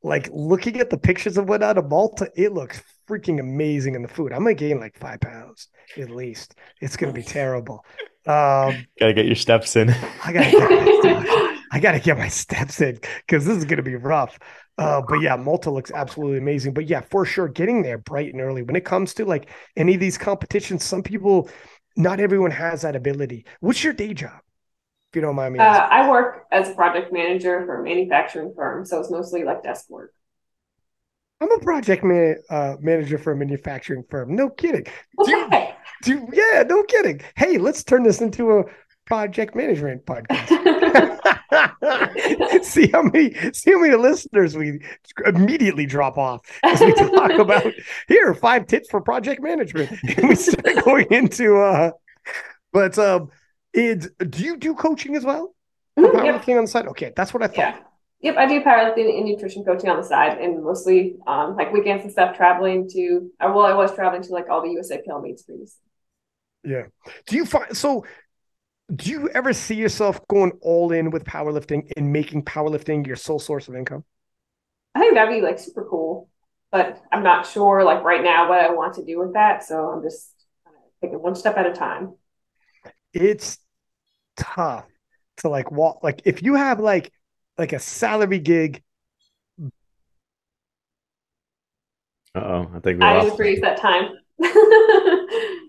Like looking at the pictures of what out of Malta, it looks freaking amazing in the food. I'm gonna gain like five pounds at least. It's gonna be terrible. Um, Gotta get your steps in. I gotta get I gotta get my steps in because this is gonna be rough. Uh, but yeah, Malta looks absolutely amazing. But yeah, for sure, getting there bright and early when it comes to like any of these competitions, some people, not everyone has that ability. What's your day job? If you don't mind me Uh. I work as a project manager for a manufacturing firm, so it's mostly like desk work. I'm a project man, uh, manager for a manufacturing firm. No kidding. Do, do, yeah, no kidding. Hey, let's turn this into a project management podcast. see how many see how many listeners we immediately drop off as we talk about here are five tips for project management and we start going into uh but um it, do you do coaching as well Mhm, yep. powerlifting on the side okay that's what i thought Yeah. Yep, I do powerlifting and nutrition coaching on the side, and mostly um, like weekends and stuff. Traveling to, uh, well, I was traveling to like all the USAPL meets previously. Yeah. Do you find so do you ever see yourself going all in with powerlifting and making powerlifting your sole source of income? I think that'd be like super cool, but I'm not sure like right now what I want to do with that. So I'm just kind of taking one step at a time. It's tough to like walk like if you have like like a salary gig. Uh oh, I think I just freeze that time.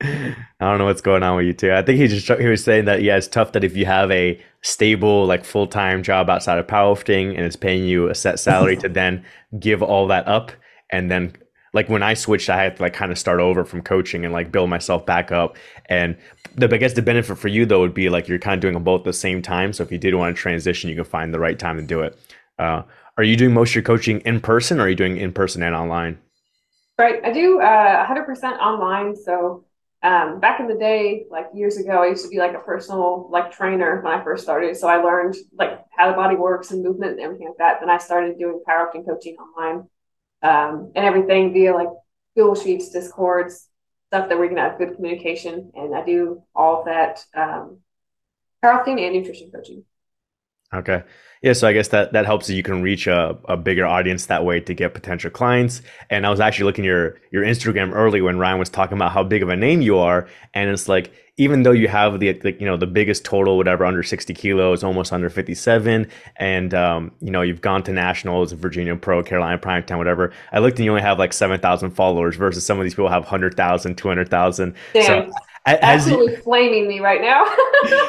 I don't know what's going on with you too. I think he just he was saying that yeah, it's tough that if you have a stable like full time job outside of powerlifting and it's paying you a set salary to then give all that up and then like when I switched, I had to like kind of start over from coaching and like build myself back up. And the I guess the benefit for you though would be like you're kind of doing them both at the same time. So if you did want to transition, you can find the right time to do it. Uh, are you doing most of your coaching in person or are you doing in person and online? Right. I do uh, 100% online. So um, back in the day, like years ago, I used to be like a personal like trainer when I first started. So I learned like how the body works and movement and everything like that. Then I started doing powerlifting coaching online um, and everything via like Google Sheets, Discords, stuff that we can have good communication. And I do all of that um, powerlifting and nutrition coaching. Okay. Yeah, so I guess that that helps you can reach a, a bigger audience that way to get potential clients. And I was actually looking your your Instagram early when Ryan was talking about how big of a name you are, and it's like even though you have the like, you know the biggest total whatever under 60 kilos, almost under 57, and um, you know you've gone to nationals, Virginia Pro, Carolina Prime Time, whatever. I looked and you only have like 7,000 followers versus some of these people have 100,000, 200,000. So absolutely you, flaming me right now.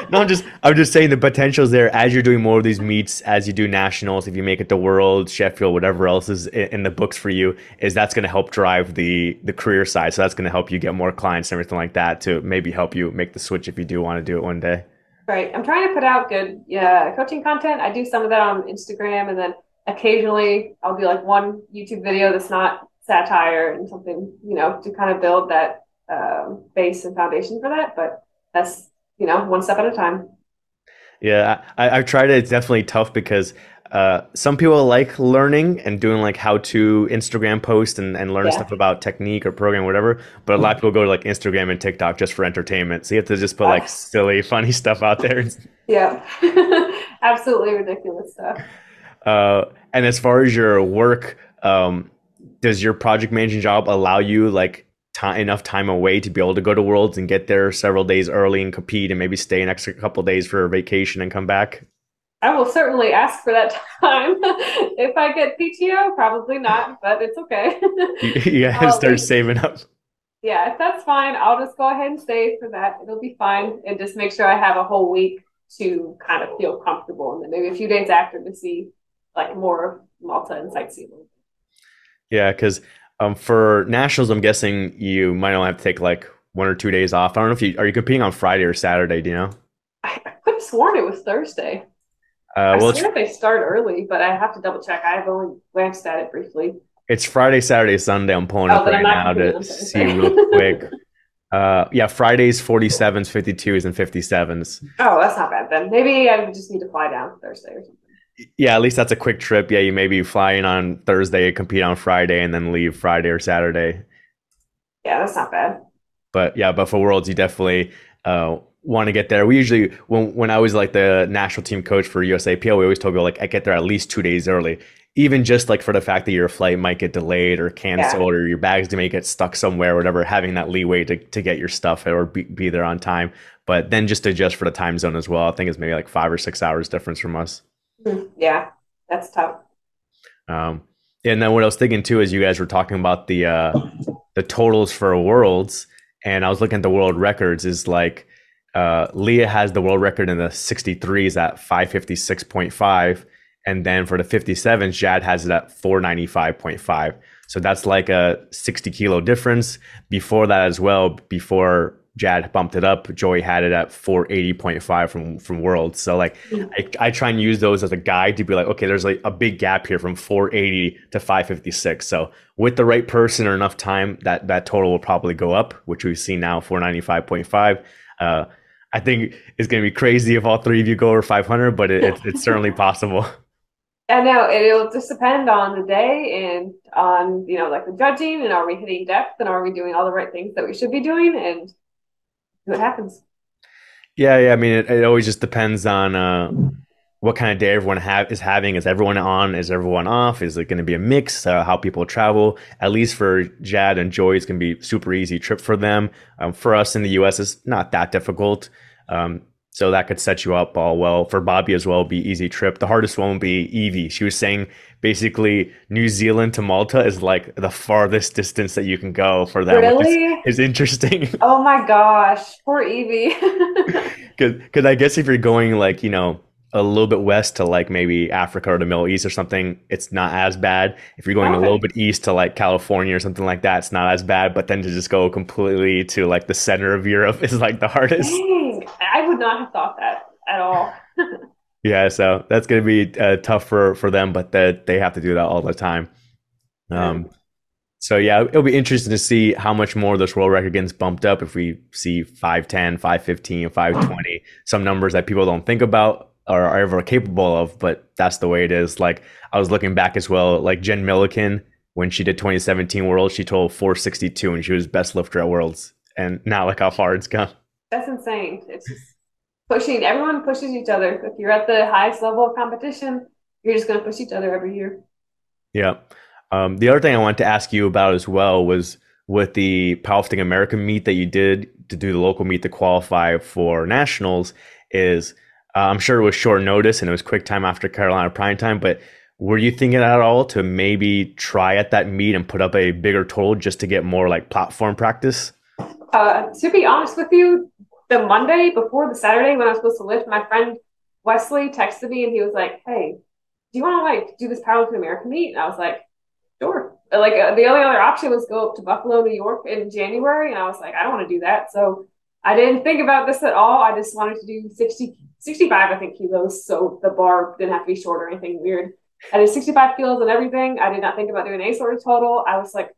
no, I'm just I'm just saying the potentials there as you're doing more of these meets, as you do nationals, if you make it to World, Sheffield, whatever else is in the books for you, is that's going to help drive the the career side. So that's going to help you get more clients and everything like that to maybe help you make the switch if you do want to do it one day. Right. I'm trying to put out good yeah coaching content. I do some of that on Instagram, and then occasionally I'll do like one YouTube video that's not satire and something you know to kind of build that um, base and foundation for that. But that's you know one step at a time. Yeah, I, I've tried it. It's definitely tough because uh, some people like learning and doing like how to Instagram post and, and learn yeah. stuff about technique or program, whatever. But a lot of people go to like Instagram and TikTok just for entertainment. So you have to just put like silly, funny stuff out there. Yeah, absolutely ridiculous stuff. Uh, and as far as your work, um, does your project managing job allow you like time, enough time away to be able to go to Worlds and get there several days early and compete and maybe stay an extra couple days for a vacation and come back? I will certainly ask for that time. if I get PTO, probably not, but it's okay. you, gotta start saving up. Yeah, if that's fine, I'll just go ahead and save for that. It'll be fine. And just make sure I have a whole week to kind of feel comfortable. And then maybe a few days after to see like more Malta and sightseeing. Yeah, because um, for nationals, I'm guessing you might only have to take like one or two days off. I don't know if you are you competing on Friday or Saturday. Do you know? I, I could have sworn it was Thursday. Uh, well, I swear they start early, but I have to double check. I've only glanced at it briefly. It's Friday, Saturday, Sunday. I'm pulling oh, up right now to see real quick. Uh, yeah, Fridays, 47s, 52s, and 57s. Oh, that's not bad then. Maybe I just need to fly down Thursday or something yeah, at least that's a quick trip. Yeah, you maybe fly in on Thursday, compete on Friday, and then leave Friday or Saturday. Yeah, that's not bad. But yeah, but for Worlds, you definitely uh, want to get there. We usually, when when I was like the national team coach for USAPL, we always told people like I get there at least two days early. Even just like for the fact that your flight might get delayed or canceled yeah. or your bags may get stuck somewhere, or whatever, having that leeway to, to get your stuff or be, be there on time. But then just adjust for the time zone as well. I think it's maybe like five or six hours difference from us. Yeah, that's tough. Um, and then what I was thinking too is you guys were talking about the uh, the totals for worlds, and I was looking at the world records. Is like uh, Lya has the world record in the 63s at 556.5, and then for the 57s, Jade has it at 495.5. So that's like a 60 kilo difference. Before that as well, before Jade bumped it up. Joey had it at 480.5 from from World. So like mm. I, I try and use those as a guide to be like, okay, there's like a big gap here from 480 to 556. So with the right person or enough time, that that total will probably go up, which we see now 495.5. Uh, I think it's going to be crazy if all three of you go over 500, but it, it's, it's certainly possible. I know it'll just depend on the day and on you know like the judging and are we hitting depth and are we doing all the right things that we should be doing and what happens. Yeah, yeah. I mean, it, it always just depends on uh, what kind of day everyone is having. Is everyone on? Is everyone off? Is it going to be a mix? Uh, how people travel? At least for Jade and Joy, it's going to be super easy trip for them. Um, for us in the U.S., it's not that difficult. Um, so that could set you up all well. For Bobbi as well, be easy trip. The hardest one will be Evie. She was saying basically New Zealand to Malta is like the farthest distance that you can go for them. Really? Is, is interesting. Oh my gosh, poor Evie. Because I guess if you're going like you know a little bit west to like maybe Africa or the Middle East or something, it's not as bad. If you're going okay. a little bit east to like California or something like that, it's not as bad. But then to just go completely to like the center of Europe is like the hardest. Dang. I would not have thought that at all. yeah, so that's going to be uh, tough for for them, but that they have to do that all the time. Um, so yeah, it'll be interesting to see how much more this world record gets bumped up if we see 510, 515, 520, some numbers that people don't think about or are ever capable of, but that's the way it is. Like I was looking back as well, like Jen Milliken when she did 2017 Worlds, she told 462 and she was best lifter at Worlds. And now look how far it's gone. That's insane. It's just pushing. Everyone pushes each other. If you're at the highest level of competition, you're just going to push each other every year. Yeah. Um, the other thing I wanted to ask you about as well was with the powerlifting American meet that you did to do the local meet to qualify for nationals. Is uh, I'm sure it was short notice and it was quick time after Carolina prime time, but were you thinking at all to maybe try at that meet and put up a bigger total just to get more like platform practice? Uh, to be honest with you, the Monday before the Saturday when I was supposed to lift, my friend Wesley texted me and he was like, "Hey, do you want to like do this powerlifting American meet?" And I was like, "Sure." Like uh, the only other option was go up to Buffalo, New York in January, and I was like, "I don't want to do that." So I didn't think about this at all. I just wanted to do 60, 65, I think kilos, so the bar didn't have to be short or anything weird. I did 65 kilos and everything. I did not think about doing any sort of total. I was like,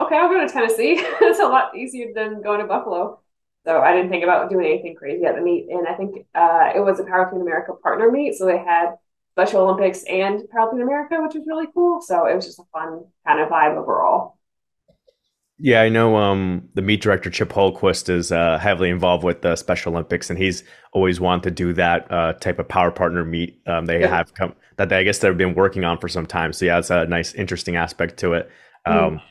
okay, I'll go to Tennessee. it's a lot easier than going to Buffalo. So I didn't think about doing anything crazy at the meet. And I think uh, it was a Powerlifting America partner meet. So they had Special Olympics and Powerlifting America, which was really cool. So it was just a fun kind of vibe overall. Yeah, I know um, the meet director Chip Holquist is uh, heavily involved with the Special Olympics, and he's always wanted to do that uh, type of power partner meet. Um, they yeah. have come that they, I guess they've been working on for some time. So yeah, it's a nice, interesting aspect to it. Um, mm.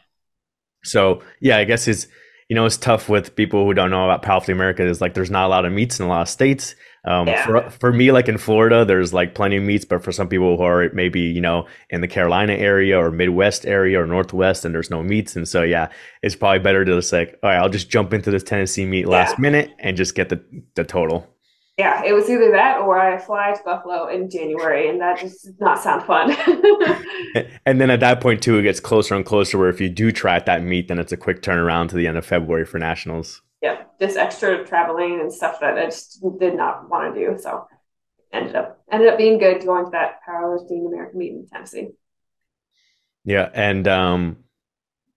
So yeah, I guess it's you know it's tough with people who don't know about Powerlifting America. Is like there's not a lot of meets in a lot of states. Um, yeah. for, for me, like in Florida, there's like plenty of meets, but for some people who are maybe, you know, in the Carolina area or Midwest area or Northwest and there's no meets. And so, yeah, it's probably better to just like, all right, I'll just jump into this Tennessee meet last yeah. minute and just get the, the total. Yeah, it was either that or I fly to Buffalo in January, and that just does not sound fun. and then at that point, too, it gets closer and closer where if you do try at that meet, then it's a quick turnaround to the end of February for nationals yeah, just extra traveling and stuff that I just did not want to do. So ended up ended up being good going to that powerlifting American meet in Tennessee. Yeah, and um,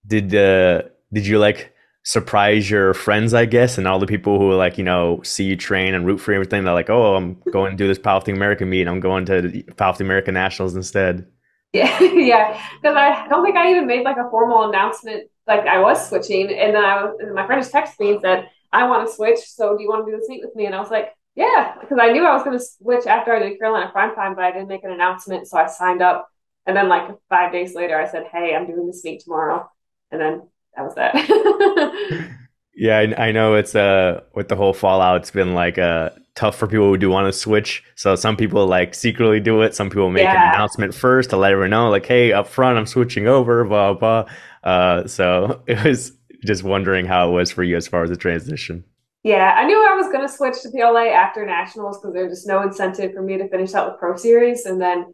did uh, did you like surprise your friends, I guess, and all the people who like you know see you train and root for everything? They're like, oh, I'm going to do this powerlifting American meet. I'm going to powerlifting American nationals instead. Yeah, yeah, because I don't think I even made like a formal announcement like I was switching, and then I was, my friend just texted me and said, "I want to switch. So do you want to do this meet with me?" And I was like, "Yeah," because I knew I was going to switch after I did Carolina Prime Time, but I didn't make an announcement, so I signed up. And then like five days later, I said, "Hey, I'm doing this meet tomorrow," and then that was that. yeah, I, I, know it's uh with the whole fallout, it's been like uh tough for people who do want to switch. So some people like secretly do it. Some people make yeah. an announcement first to let everyone know, like, "Hey, up front, I'm switching over." Blah blah. Uh, so it was just wondering how it was for you as far as the transition. Yeah, I knew I was going to switch to PLA after nationals because there's just no incentive for me to finish out the pro series. And then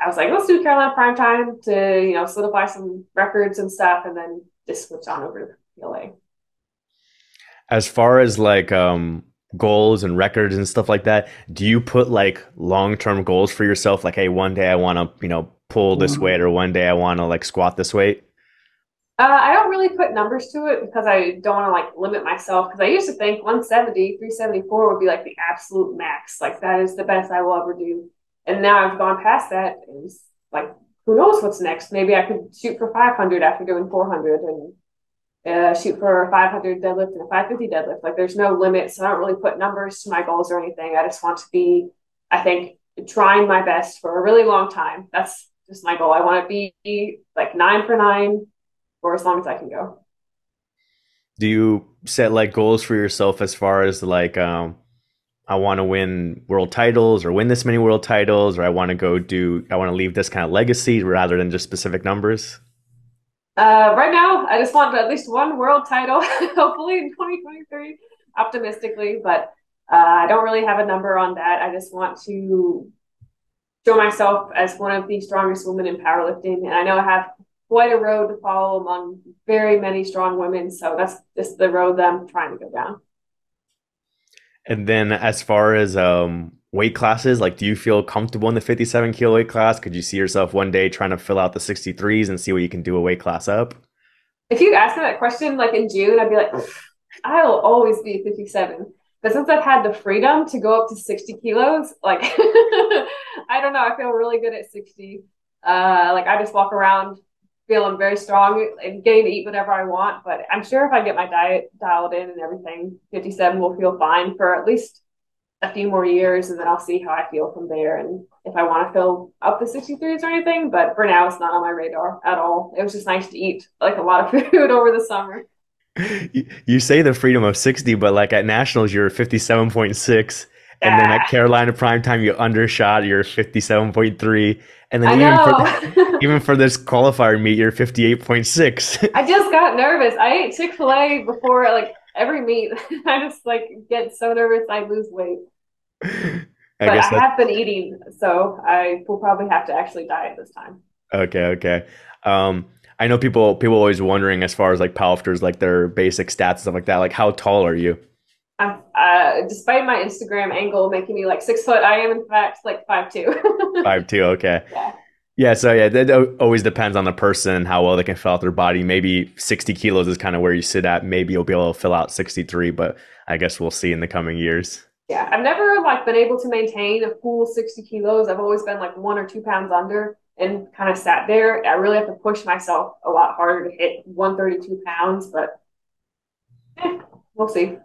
I was like, let's do Carolina prime time to, you know, solidify some records and stuff. And then just switch on over to PLA. As far as like, um, goals and records and stuff like that do you put like long-term goals for yourself like hey one day i want to you know pull this mm-hmm. weight or one day i want to like squat this weight uh, I don't really put numbers to it because I don't want to like limit myself. Because I used to think 170, 374 would be like the absolute max. Like that is the best I will ever do. And now I've gone past that. And like, who knows what's next? Maybe I could shoot for 500 after doing 400. And uh, shoot for a 500 deadlift and a 550 deadlift. Like there's no limit. So I don't really put numbers to my goals or anything. I just want to be, I think, trying my best for a really long time. That's just my goal. I want to be like nine for nine for as long as I can go. Do you set like goals for yourself as far as like, um, I want to win world titles or win this many world titles, or I want to go do, I want to leave this kind of legacy rather than just specific numbers? Uh, right now, I just want at least one world title, hopefully in 2023, optimistically. But uh, I don't really have a number on that. I just want to show myself as one of the strongest women in powerlifting. And I know I have quite a road to follow among very many strong women. So that's just the road that I'm trying to go down. And then as far as um, weight classes, like do you feel comfortable in the 57 kilo weight class? Could you see yourself one day trying to fill out the 63s and see what you can do a weight class up? If you asked me that question like in June, I'd be like, I'll always be 57. But since I've had the freedom to go up to 60 kilos, like I don't know, I feel really good at 60. Uh, like I just walk around feeling very strong and getting to eat whatever I want. But I'm sure if I get my diet dialed in and everything, 57 will feel fine for at least a few more years, and then I'll see how I feel from there. And if I want to fill up the 63s or anything, but for now, it's not on my radar at all. It was just nice to eat like a lot of food over the summer. You say the freedom of 60, but like at nationals, you're 57.6. And then at Carolina Prime Time, you undershot, you're 57.3. And then even for, even for this qualifier meet, you're 58.6. I just got nervous. I ate Chick fil A before like every meet. I just like get so nervous I lose weight. I but I have been eating, so I will probably have to actually diet this time. Okay, okay. Um, I know people people always wondering as far as like powerlifters, like their basic stats and stuff like that. Like, how tall are you? Uh, despite my Instagram angle making me like six foot, I am in fact like five two. five two, okay. Yeah. Yeah, so yeah, that always depends on the person how well they can fill out their body. Maybe 60 kilos is kind of where you sit at. Maybe you'll be able to fill out 63, but I guess we'll see in the coming years. Yeah, I've never like been able to maintain a full 60 kilos. I've always been like one or two pounds under and kind of sat there. I really have to push myself a lot harder to hit 132 pounds, but eh, we'll see.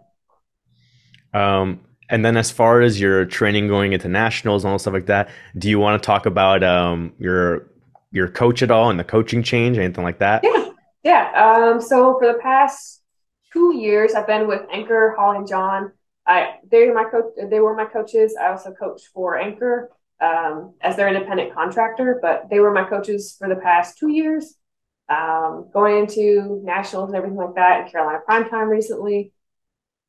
Um, and then as far as your training going into nationals and all stuff like that, do you want to talk about um, your your coach at all and the coaching change, anything like that? Yeah, yeah. Um, so for the past two years, I've been with Anchor, Hall and John. I they were my coach. They were my coaches. I also coached for Anchor um, as their independent contractor, but they were my coaches for the past two years. Um, going into nationals and everything like that in Carolina Prime Time recently.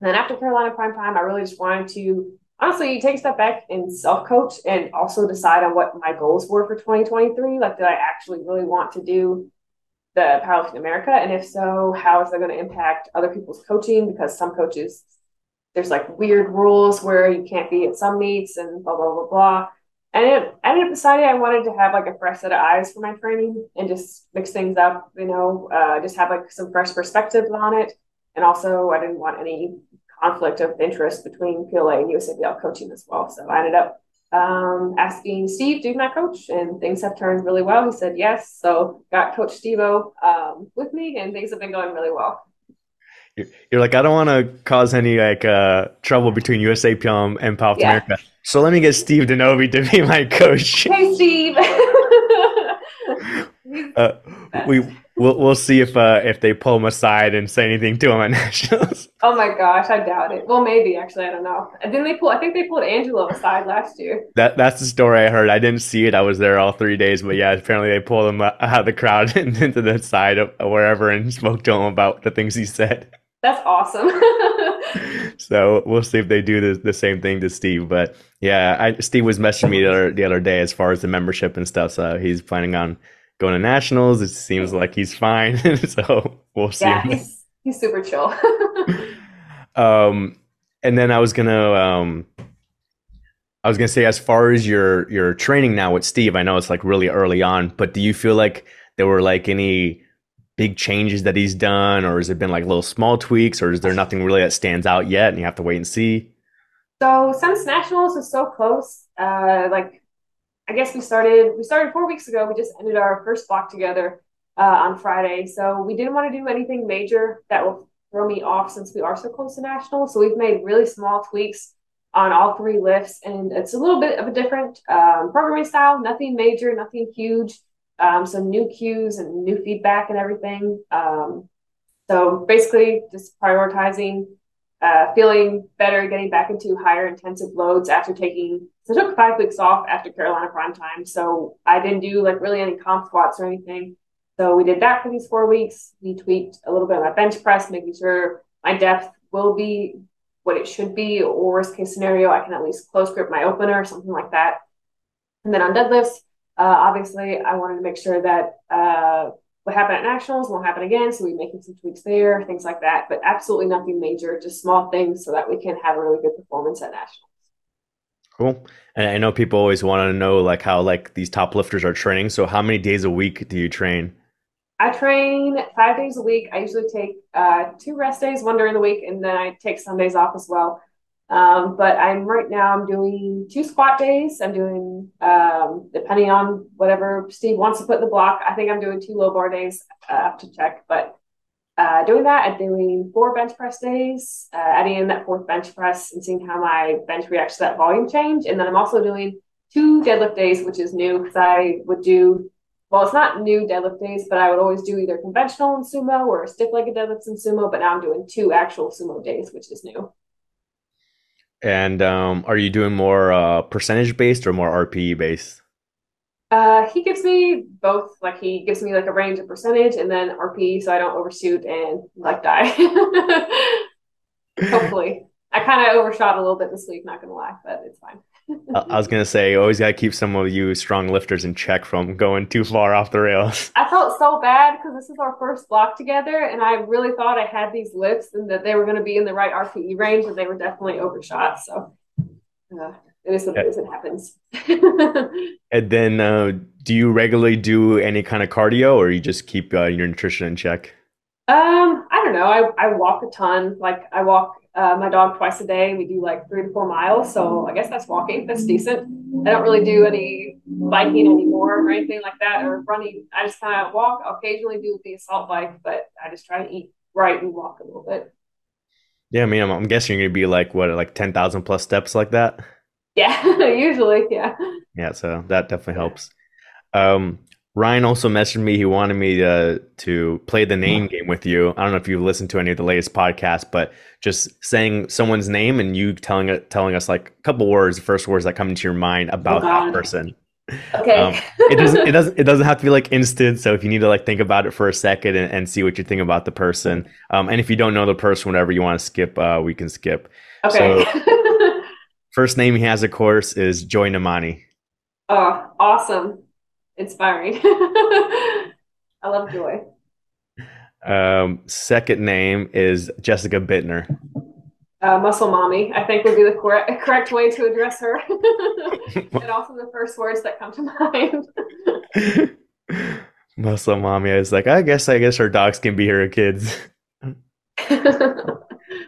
And then after Carolina Prime Time, I really just wanted to honestly take a step back and self coach and also decide on what my goals were for 2023. Like, did I actually really want to do the Powerlifting America? And if so, how is that going to impact other people's coaching? Because some coaches, there's like weird rules where you can't be at some meets and blah, blah, blah, blah. And I ended up deciding I wanted to have like a fresh set of eyes for my training and just mix things up, you know, uh, just have like some fresh perspectives on it. And also, I didn't want any conflict of interest between PLA and USAPL coaching as well. So I ended up um, asking Steve to be my coach, and things have turned really well. He said yes. So got Coach Stevo um, with me, and things have been going really well. You're like, I don't want to cause any like uh, trouble between USAPL and Powerlifting yeah. America. So let me get Steve Denovi to be my coach. Hey, Steve. uh, we we'll we'll see if uh, if they pull him aside and say anything to him at nationals. Oh my gosh, I doubt it. Well, maybe actually, I don't know. And then they pull. I think they pulled Angelo aside last year. That that's the story I heard. I didn't see it. I was there all three days, but yeah, apparently they pulled him out of the crowd and into the side of wherever and spoke to him about the things he said. That's awesome. so we'll see if they do the, the same thing to Steve. But yeah, I, Steve was messaging me the other, the other day as far as the membership and stuff. So he's planning on going to nationals. It seems like he's fine. so we'll see. Yeah, he's, he's super chill. um, and then I was gonna um, I was gonna say as far as your your training now with Steve, I know it's like really early on, but do you feel like there were like any big changes that he's done, or has it been like little small tweaks, or is there nothing really that stands out yet, and you have to wait and see? So since nationals is so close, uh, like I guess we started we started four weeks ago. We just ended our first block together. uh, on Friday. So we didn't want to do anything major that will throw me off since we are so close to nationals. So we've made really small tweaks on all three lifts, and it's a little bit of a different um, programming style. Nothing major, nothing huge. Um, some new cues and new feedback and everything. Um, so basically, just prioritizing, uh, feeling better, getting back into higher intensive loads after taking. So I took five weeks off after Carolina Prime Time, so I didn't do like really any comp squats or anything. So we did that for these four weeks. We tweaked a little bit of my bench press, making sure my depth will be what it should be, or worst case scenario, I can at least close grip my opener or something like that. And then on deadlifts, uh, obviously, I wanted to make sure that uh, what happened at nationals won't happen again. So we're making some tweaks there, things like that. But absolutely nothing major, just small things so that we can have a really good performance at nationals. Cool. And I know people always want to know like how like these top lifters are training. So how many days a week do you train? I train five days a week. I usually take uh, two rest days, one during the week, and then I take Sundays off as well. Um, but I'm right now I'm doing two squat days. I'm doing um, depending on whatever Steve wants to put in the block. I think I'm doing two low bar days. Uh, I have to check, but uh, doing that, I'm doing four bench press days, uh, adding in that fourth bench press and seeing how my bench reacts to that volume change. And then I'm also doing two deadlift days, which is new because I would do well, it's not new deadlift days, but I would always do either conventional in sumo or stiff legged deadlifts in sumo. But now I'm doing two actual sumo days, which is new. And um, are you doing more uh, percentage based or more RPE based? Uh, he gives me both. Like he gives me like a range of percentage and then RPE, so I don't overshoot and like die. Hopefully, I kind of overshot a little bit this week. Not gonna lie, but it's fine. I was gonna say, you always gotta keep some of you strong lifters in check from going too far off the rails. I felt so bad because this is our first block together, and I really thought I had these lifts and that they were going to be in the right RPE range, and they were definitely overshot. So uh, it is what it is. It happens. and then, uh, do you regularly do any kind of cardio, or you just keep uh, your nutrition in check? Um, I don't know. I, I walk a ton. Like I walk uh, my dog twice a day. We do like three to four miles. So I guess that's walking. That's decent. I don't really do any biking anymore or anything like that or running. I just kind of walk. I'll occasionally do the assault bike, but I just try to eat right and walk a little bit. Yeah, I mean, I'm, I'm guessing you're gonna be like what, like ten thousand plus steps, like that. Yeah, usually, yeah. Yeah, so that definitely helps. Um, Ryan also messaged me. He wanted me to to play the name game with you. I don't know if you've listened to any of the latest podcasts, but just saying someone's name and you telling it, telling us like a couple words, the first words that come into your mind about oh that person. Okay. Um, it doesn't. It doesn't. It doesn't have to be like instant. So if you need to like think about it for a second and, and see what you think about the person, um, and if you don't know the person, whatever you want to skip, uh, we can skip. Okay. So, first name he has, of course, is Joy Nnamani. Oh, awesome! inspiring. I love Joy. Um, second name is Jessica Buettner. Uh, muscle mommy, I think would be the correct correct way to address her, and also the first words that come to mind. muscle mommy, I was like, I guess, I guess her dogs can be her kids.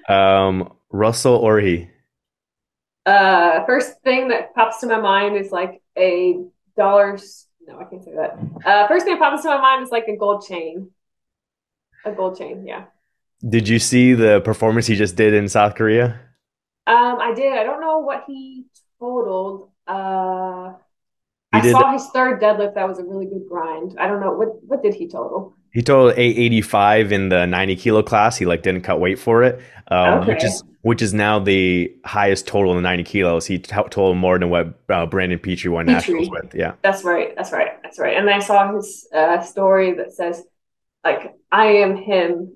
um, Russel Orhii? Uh, first thing that pops to my mind is like a dollars no, I can't say that. Uh, first thing that pops to my mind is like a gold chain. A gold chain, yeah. Did you see the performance he just did in South Korea? Um, I did. I don't know what he totaled. Uh, he I saw his third deadlift. That was a really good grind. I don't know what what did he total. He totaled 885 in the 90 kilo class. He like didn't cut weight for it, um, okay. which is which is now the highest total in the 90 kilos. He t- totaled more than what uh, Brandon Petrie won Petrie. nationals with. Yeah, that's right. That's right. That's right. And I saw his uh, story that says like I am him.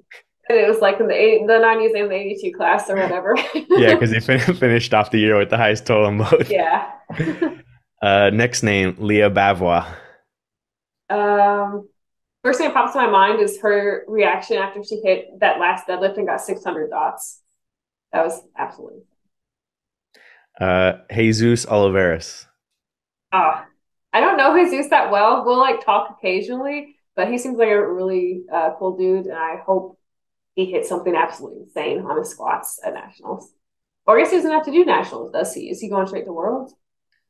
And it was like in the 80, the 90s and the 82 class or whatever. yeah, because he fin- finished off the year with the highest total in both. Yeah. uh, next name, Lya Bavoil. Um, First thing that pops to my mind is her reaction after she hit that last deadlift and got 600 dots. That was absolutely. Uh, Jesus Olivares. Ah, I don't know Jesus that well. We'll like talk occasionally, but he seems like a really uh, cool dude, and I hope he hits something absolutely insane on his squats at nationals. Or I guess he doesn't have to do nationals, does he? Is he going straight to worlds?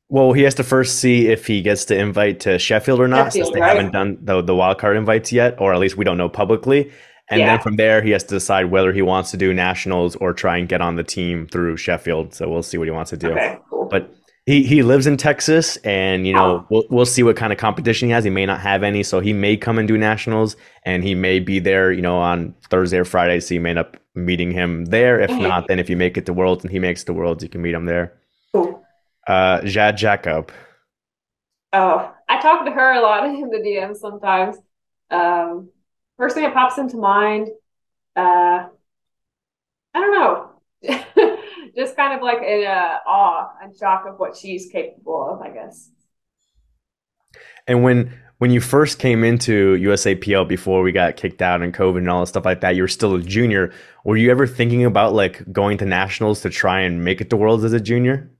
Well, he has to first see if he gets the invite to Sheffield or not, Sheffield, since they right? haven't done the the wild card invites yet, or at least we don't know publicly. And Yeah. then from there, he has to decide whether he wants to do nationals or try and get on the team through Sheffield. So we'll see what he wants to do. Okay, cool. But he he lives in Texas, and you know we'll we'll see what kind of competition he has. He may not have any, so he may come and do nationals, and he may be there, you know, on Thursday or Friday. So you may end up meeting him there. If Mhm. not, then if you make it to Worlds and he makes it to Worlds, you can meet him there. cool. Uh, Jade Jacob. Oh, I talk to her a lot in the DMs sometimes. Um, first thing that pops into mind, uh, I don't know. Just kind of like in uh, awe and shock of what she's capable of, I guess. And when when you first came into USAPL before we got kicked out and COVID and all that stuff like that, you were still a junior. Were you ever thinking about like going to nationals to try and make it to Worlds as a junior?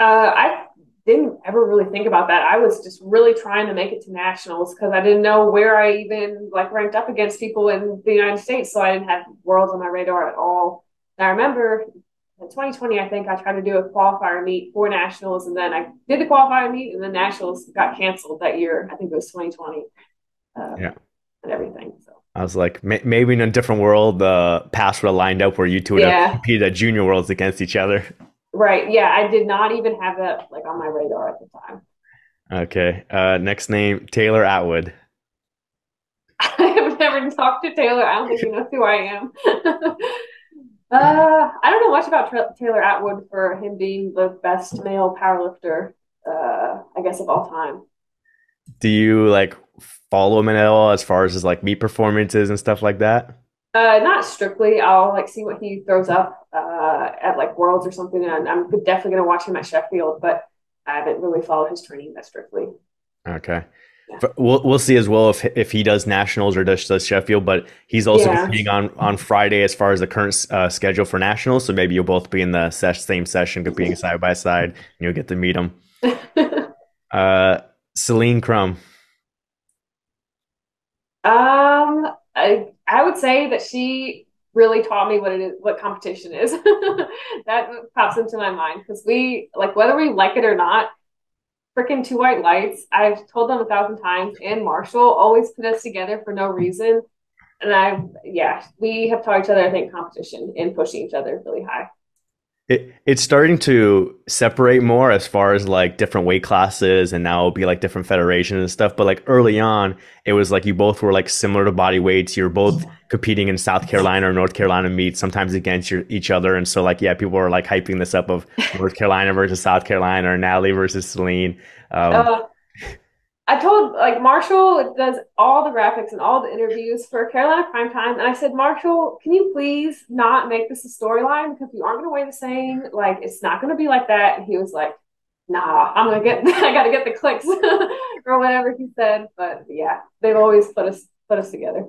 Uh, I didn't ever really think about that. I was just really trying to make it to nationals because I didn't know where I even like ranked up against people in the United States, so I didn't have worlds on my radar at all. And I remember in 2020, I think I tried to do a qualifier meet for nationals, and then I did the qualifier meet, and then nationals got canceled that year. I think it was 2020. Uh, Yeah. and everything. So I was like, may- maybe in a different world, the paths would have lined up where you two would Yeah. have competed at junior worlds against each other. Right, yeah, I did not even have that like on my radar at the time. Okay. Uh, next name, Taylor Atwood. I have never talked to Taylor. I don't think he knows who I am. uh, I don't know much about Tra- Taylor Atwood for him being the best male powerlifter, uh, I guess, of all time. Do you like follow him at all as far as his like meet performances and stuff like that? Uh, not strictly. I'll like see what he throws up uh, at like Worlds or something, and I'm definitely gonna watch him at Sheffield. But I haven't really followed his training that strictly. Okay. Yeah. We'll we'll see as well if if he does nationals or does, does Sheffield, but he's also Yeah. competing on on Friday as far as the current uh, schedule for nationals. So maybe you'll both be in the ses- same session, competing side by side, and you'll get to meet him. Uh, Celine Crum. Um, I I would say that she really taught me what it is, what competition is. That pops into my mind because we like whether we like it or not, freaking two white lights. I've told them a thousand times, and Marshall always put us together for no reason. And I, yeah, we have taught each other, I think, competition and pushing each other really high. It, it's starting to separate more as far as like different weight classes and now it'll be like different federations and stuff. But like early on, it was like you both were like similar to body weights. you're both competing in South Carolina or North Carolina meets, sometimes against your, each other. And so like, yeah, people were like hyping this up of North Carolina versus South Carolina or Natalie versus Celine. Um, Uh, I told like Marshall does all the graphics and all the interviews for Carolina Primetime, and I said, Marshall, can you please not make this a storyline because you aren't going to weigh the same. Like it's not going to be like that. And he was like, Nah, I'm gonna get. I got to get the clicks or whatever he said. But yeah, they've always put us put us together.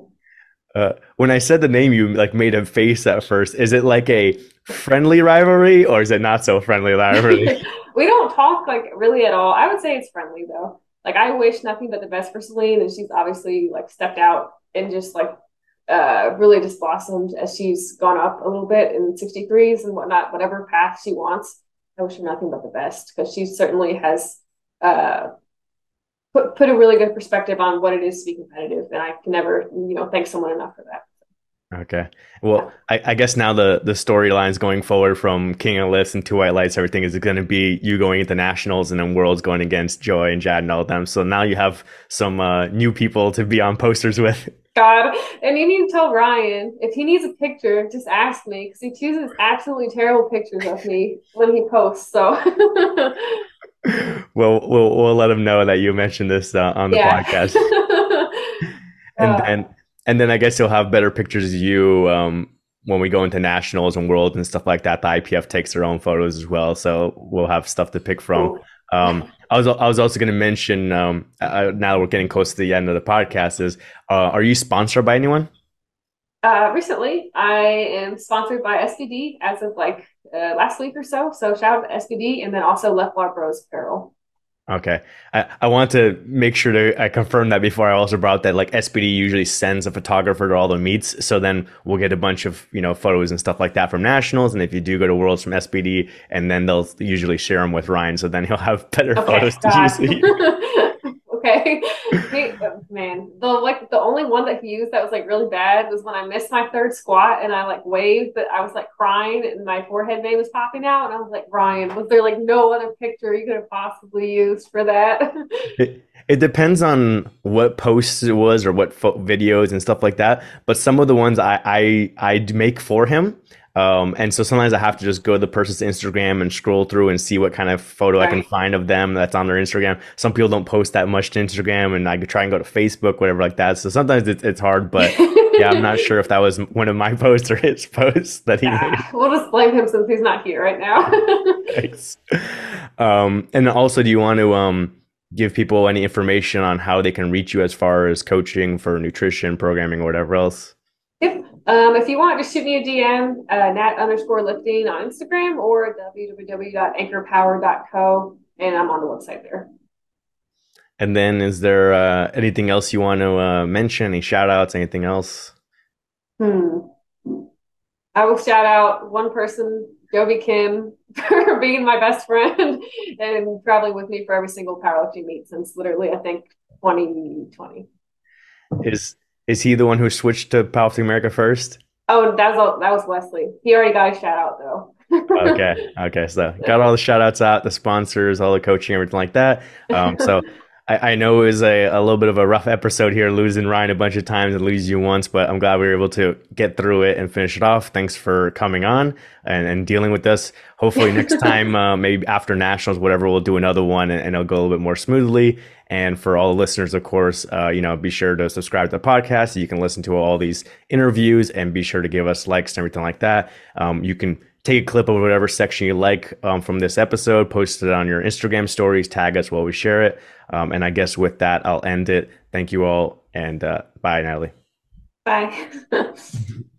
Uh, when I said the name, you like made a face at first. Is it like a friendly rivalry or is it not so friendly rivalry? we don't talk like really at all. I would say it's friendly though. Like I wish nothing but the best for Celine, and she's obviously like stepped out and just like uh really just blossomed as she's gone up a little bit in 63s and whatnot, whatever path she wants. I wish her nothing but the best because she certainly has uh put put a really good perspective on what it is to be competitive, and I can never you know thank someone enough for that. Okay. Well, I, I guess now the the storylines going forward from King of Lifts and Two White Lights, everything is going to be you going into nationals and then Worlds going against Joy and Jade and all of them. So now you have some uh, new people to be on posters with. God, and you need to tell Ryan if he needs a picture, just ask me because he chooses absolutely terrible pictures of me when he posts. So We'll we'll we'll let him know that you mentioned this uh, on the yeah. podcast, and Uh, then and then I guess you'll have better pictures of you um, when we go into nationals and worlds and stuff like that. The IPF takes their own photos as well, so we'll have stuff to pick from. Um, I was I was also going to mention um, uh, now that we're getting close to the end of the podcast is uh, are you sponsored by anyone? Uh, recently, I am sponsored by SBD as of like uh, last week or so. So shout out to SBD, and then also Left Bar Bros Apparel. Okay. I, I want to make sure to I confirm that before I also brought that like SBD usually sends a photographer to all the meets. So then we'll get a bunch of, you know, photos and stuff like that from nationals. And if you do go to worlds from SBD and then they'll usually share them with Ryan. So then he'll have better okay, photos to use. okay. man, the like the only one that he used that was like really bad was when I missed my third squat and I like waved, but I was like crying and my forehead vein was popping out, and I was like, Ryan, was there like no other picture you could have possibly used for that? it, it depends on what posts it was or what fo- videos and stuff like that. But some of the ones I I I'd make for him um, and so sometimes I have to just go to the person's Instagram and scroll through and see what kind of photo right. I can find of them that's on their Instagram. Some people don't post that much to Instagram, and I could try and go to Facebook, whatever like that. So sometimes it's, it's hard, but yeah, I'm not sure if that was one of my posts or his posts that he yeah, made. We'll just blame him since he's not here right now. Thanks. Um, and also, do you want to um, give people any information on how they can reach you as far as coaching for nutrition, programming, or whatever else? Yep. Um, if you want, just shoot me a DM, uh, nat underscore lifting on Instagram or www.anchorpower.co, and I'm on the website there. And then, is there uh, anything else you want to uh, mention? Any shout outs, anything else? Hmm. I will shout out one person, Jovi Kim, for being my best friend and traveling with me for every single powerlifting meet since literally, I think, 2020. Is is he the one who switched to Powerlifting America first? Oh, that was that was Wesley. He already got a shout out though. okay, okay. So got all the shout outs out, the sponsors, all the coaching, everything like that. Um, so I, I, know it was a, a little bit of a rough episode here, losing Ryan a bunch of times and losing you once, but I'm glad we were able to get through it and finish it off. Thanks for coming on and, and dealing with this. Hopefully next time, uh, maybe after nationals, whatever, we'll do another one and, and, it'll go a little bit more smoothly. And for all the listeners, of course, uh, you know, be sure to subscribe to the podcast. So you can listen to all these interviews and be sure to give us likes and everything like that. Um, you can take a clip of whatever section you like um, from this episode, post it on your Instagram stories, tag us while we share it. Um, and I guess with that, I'll end it. Thank you all, and uh, bye, Natalie. Bye.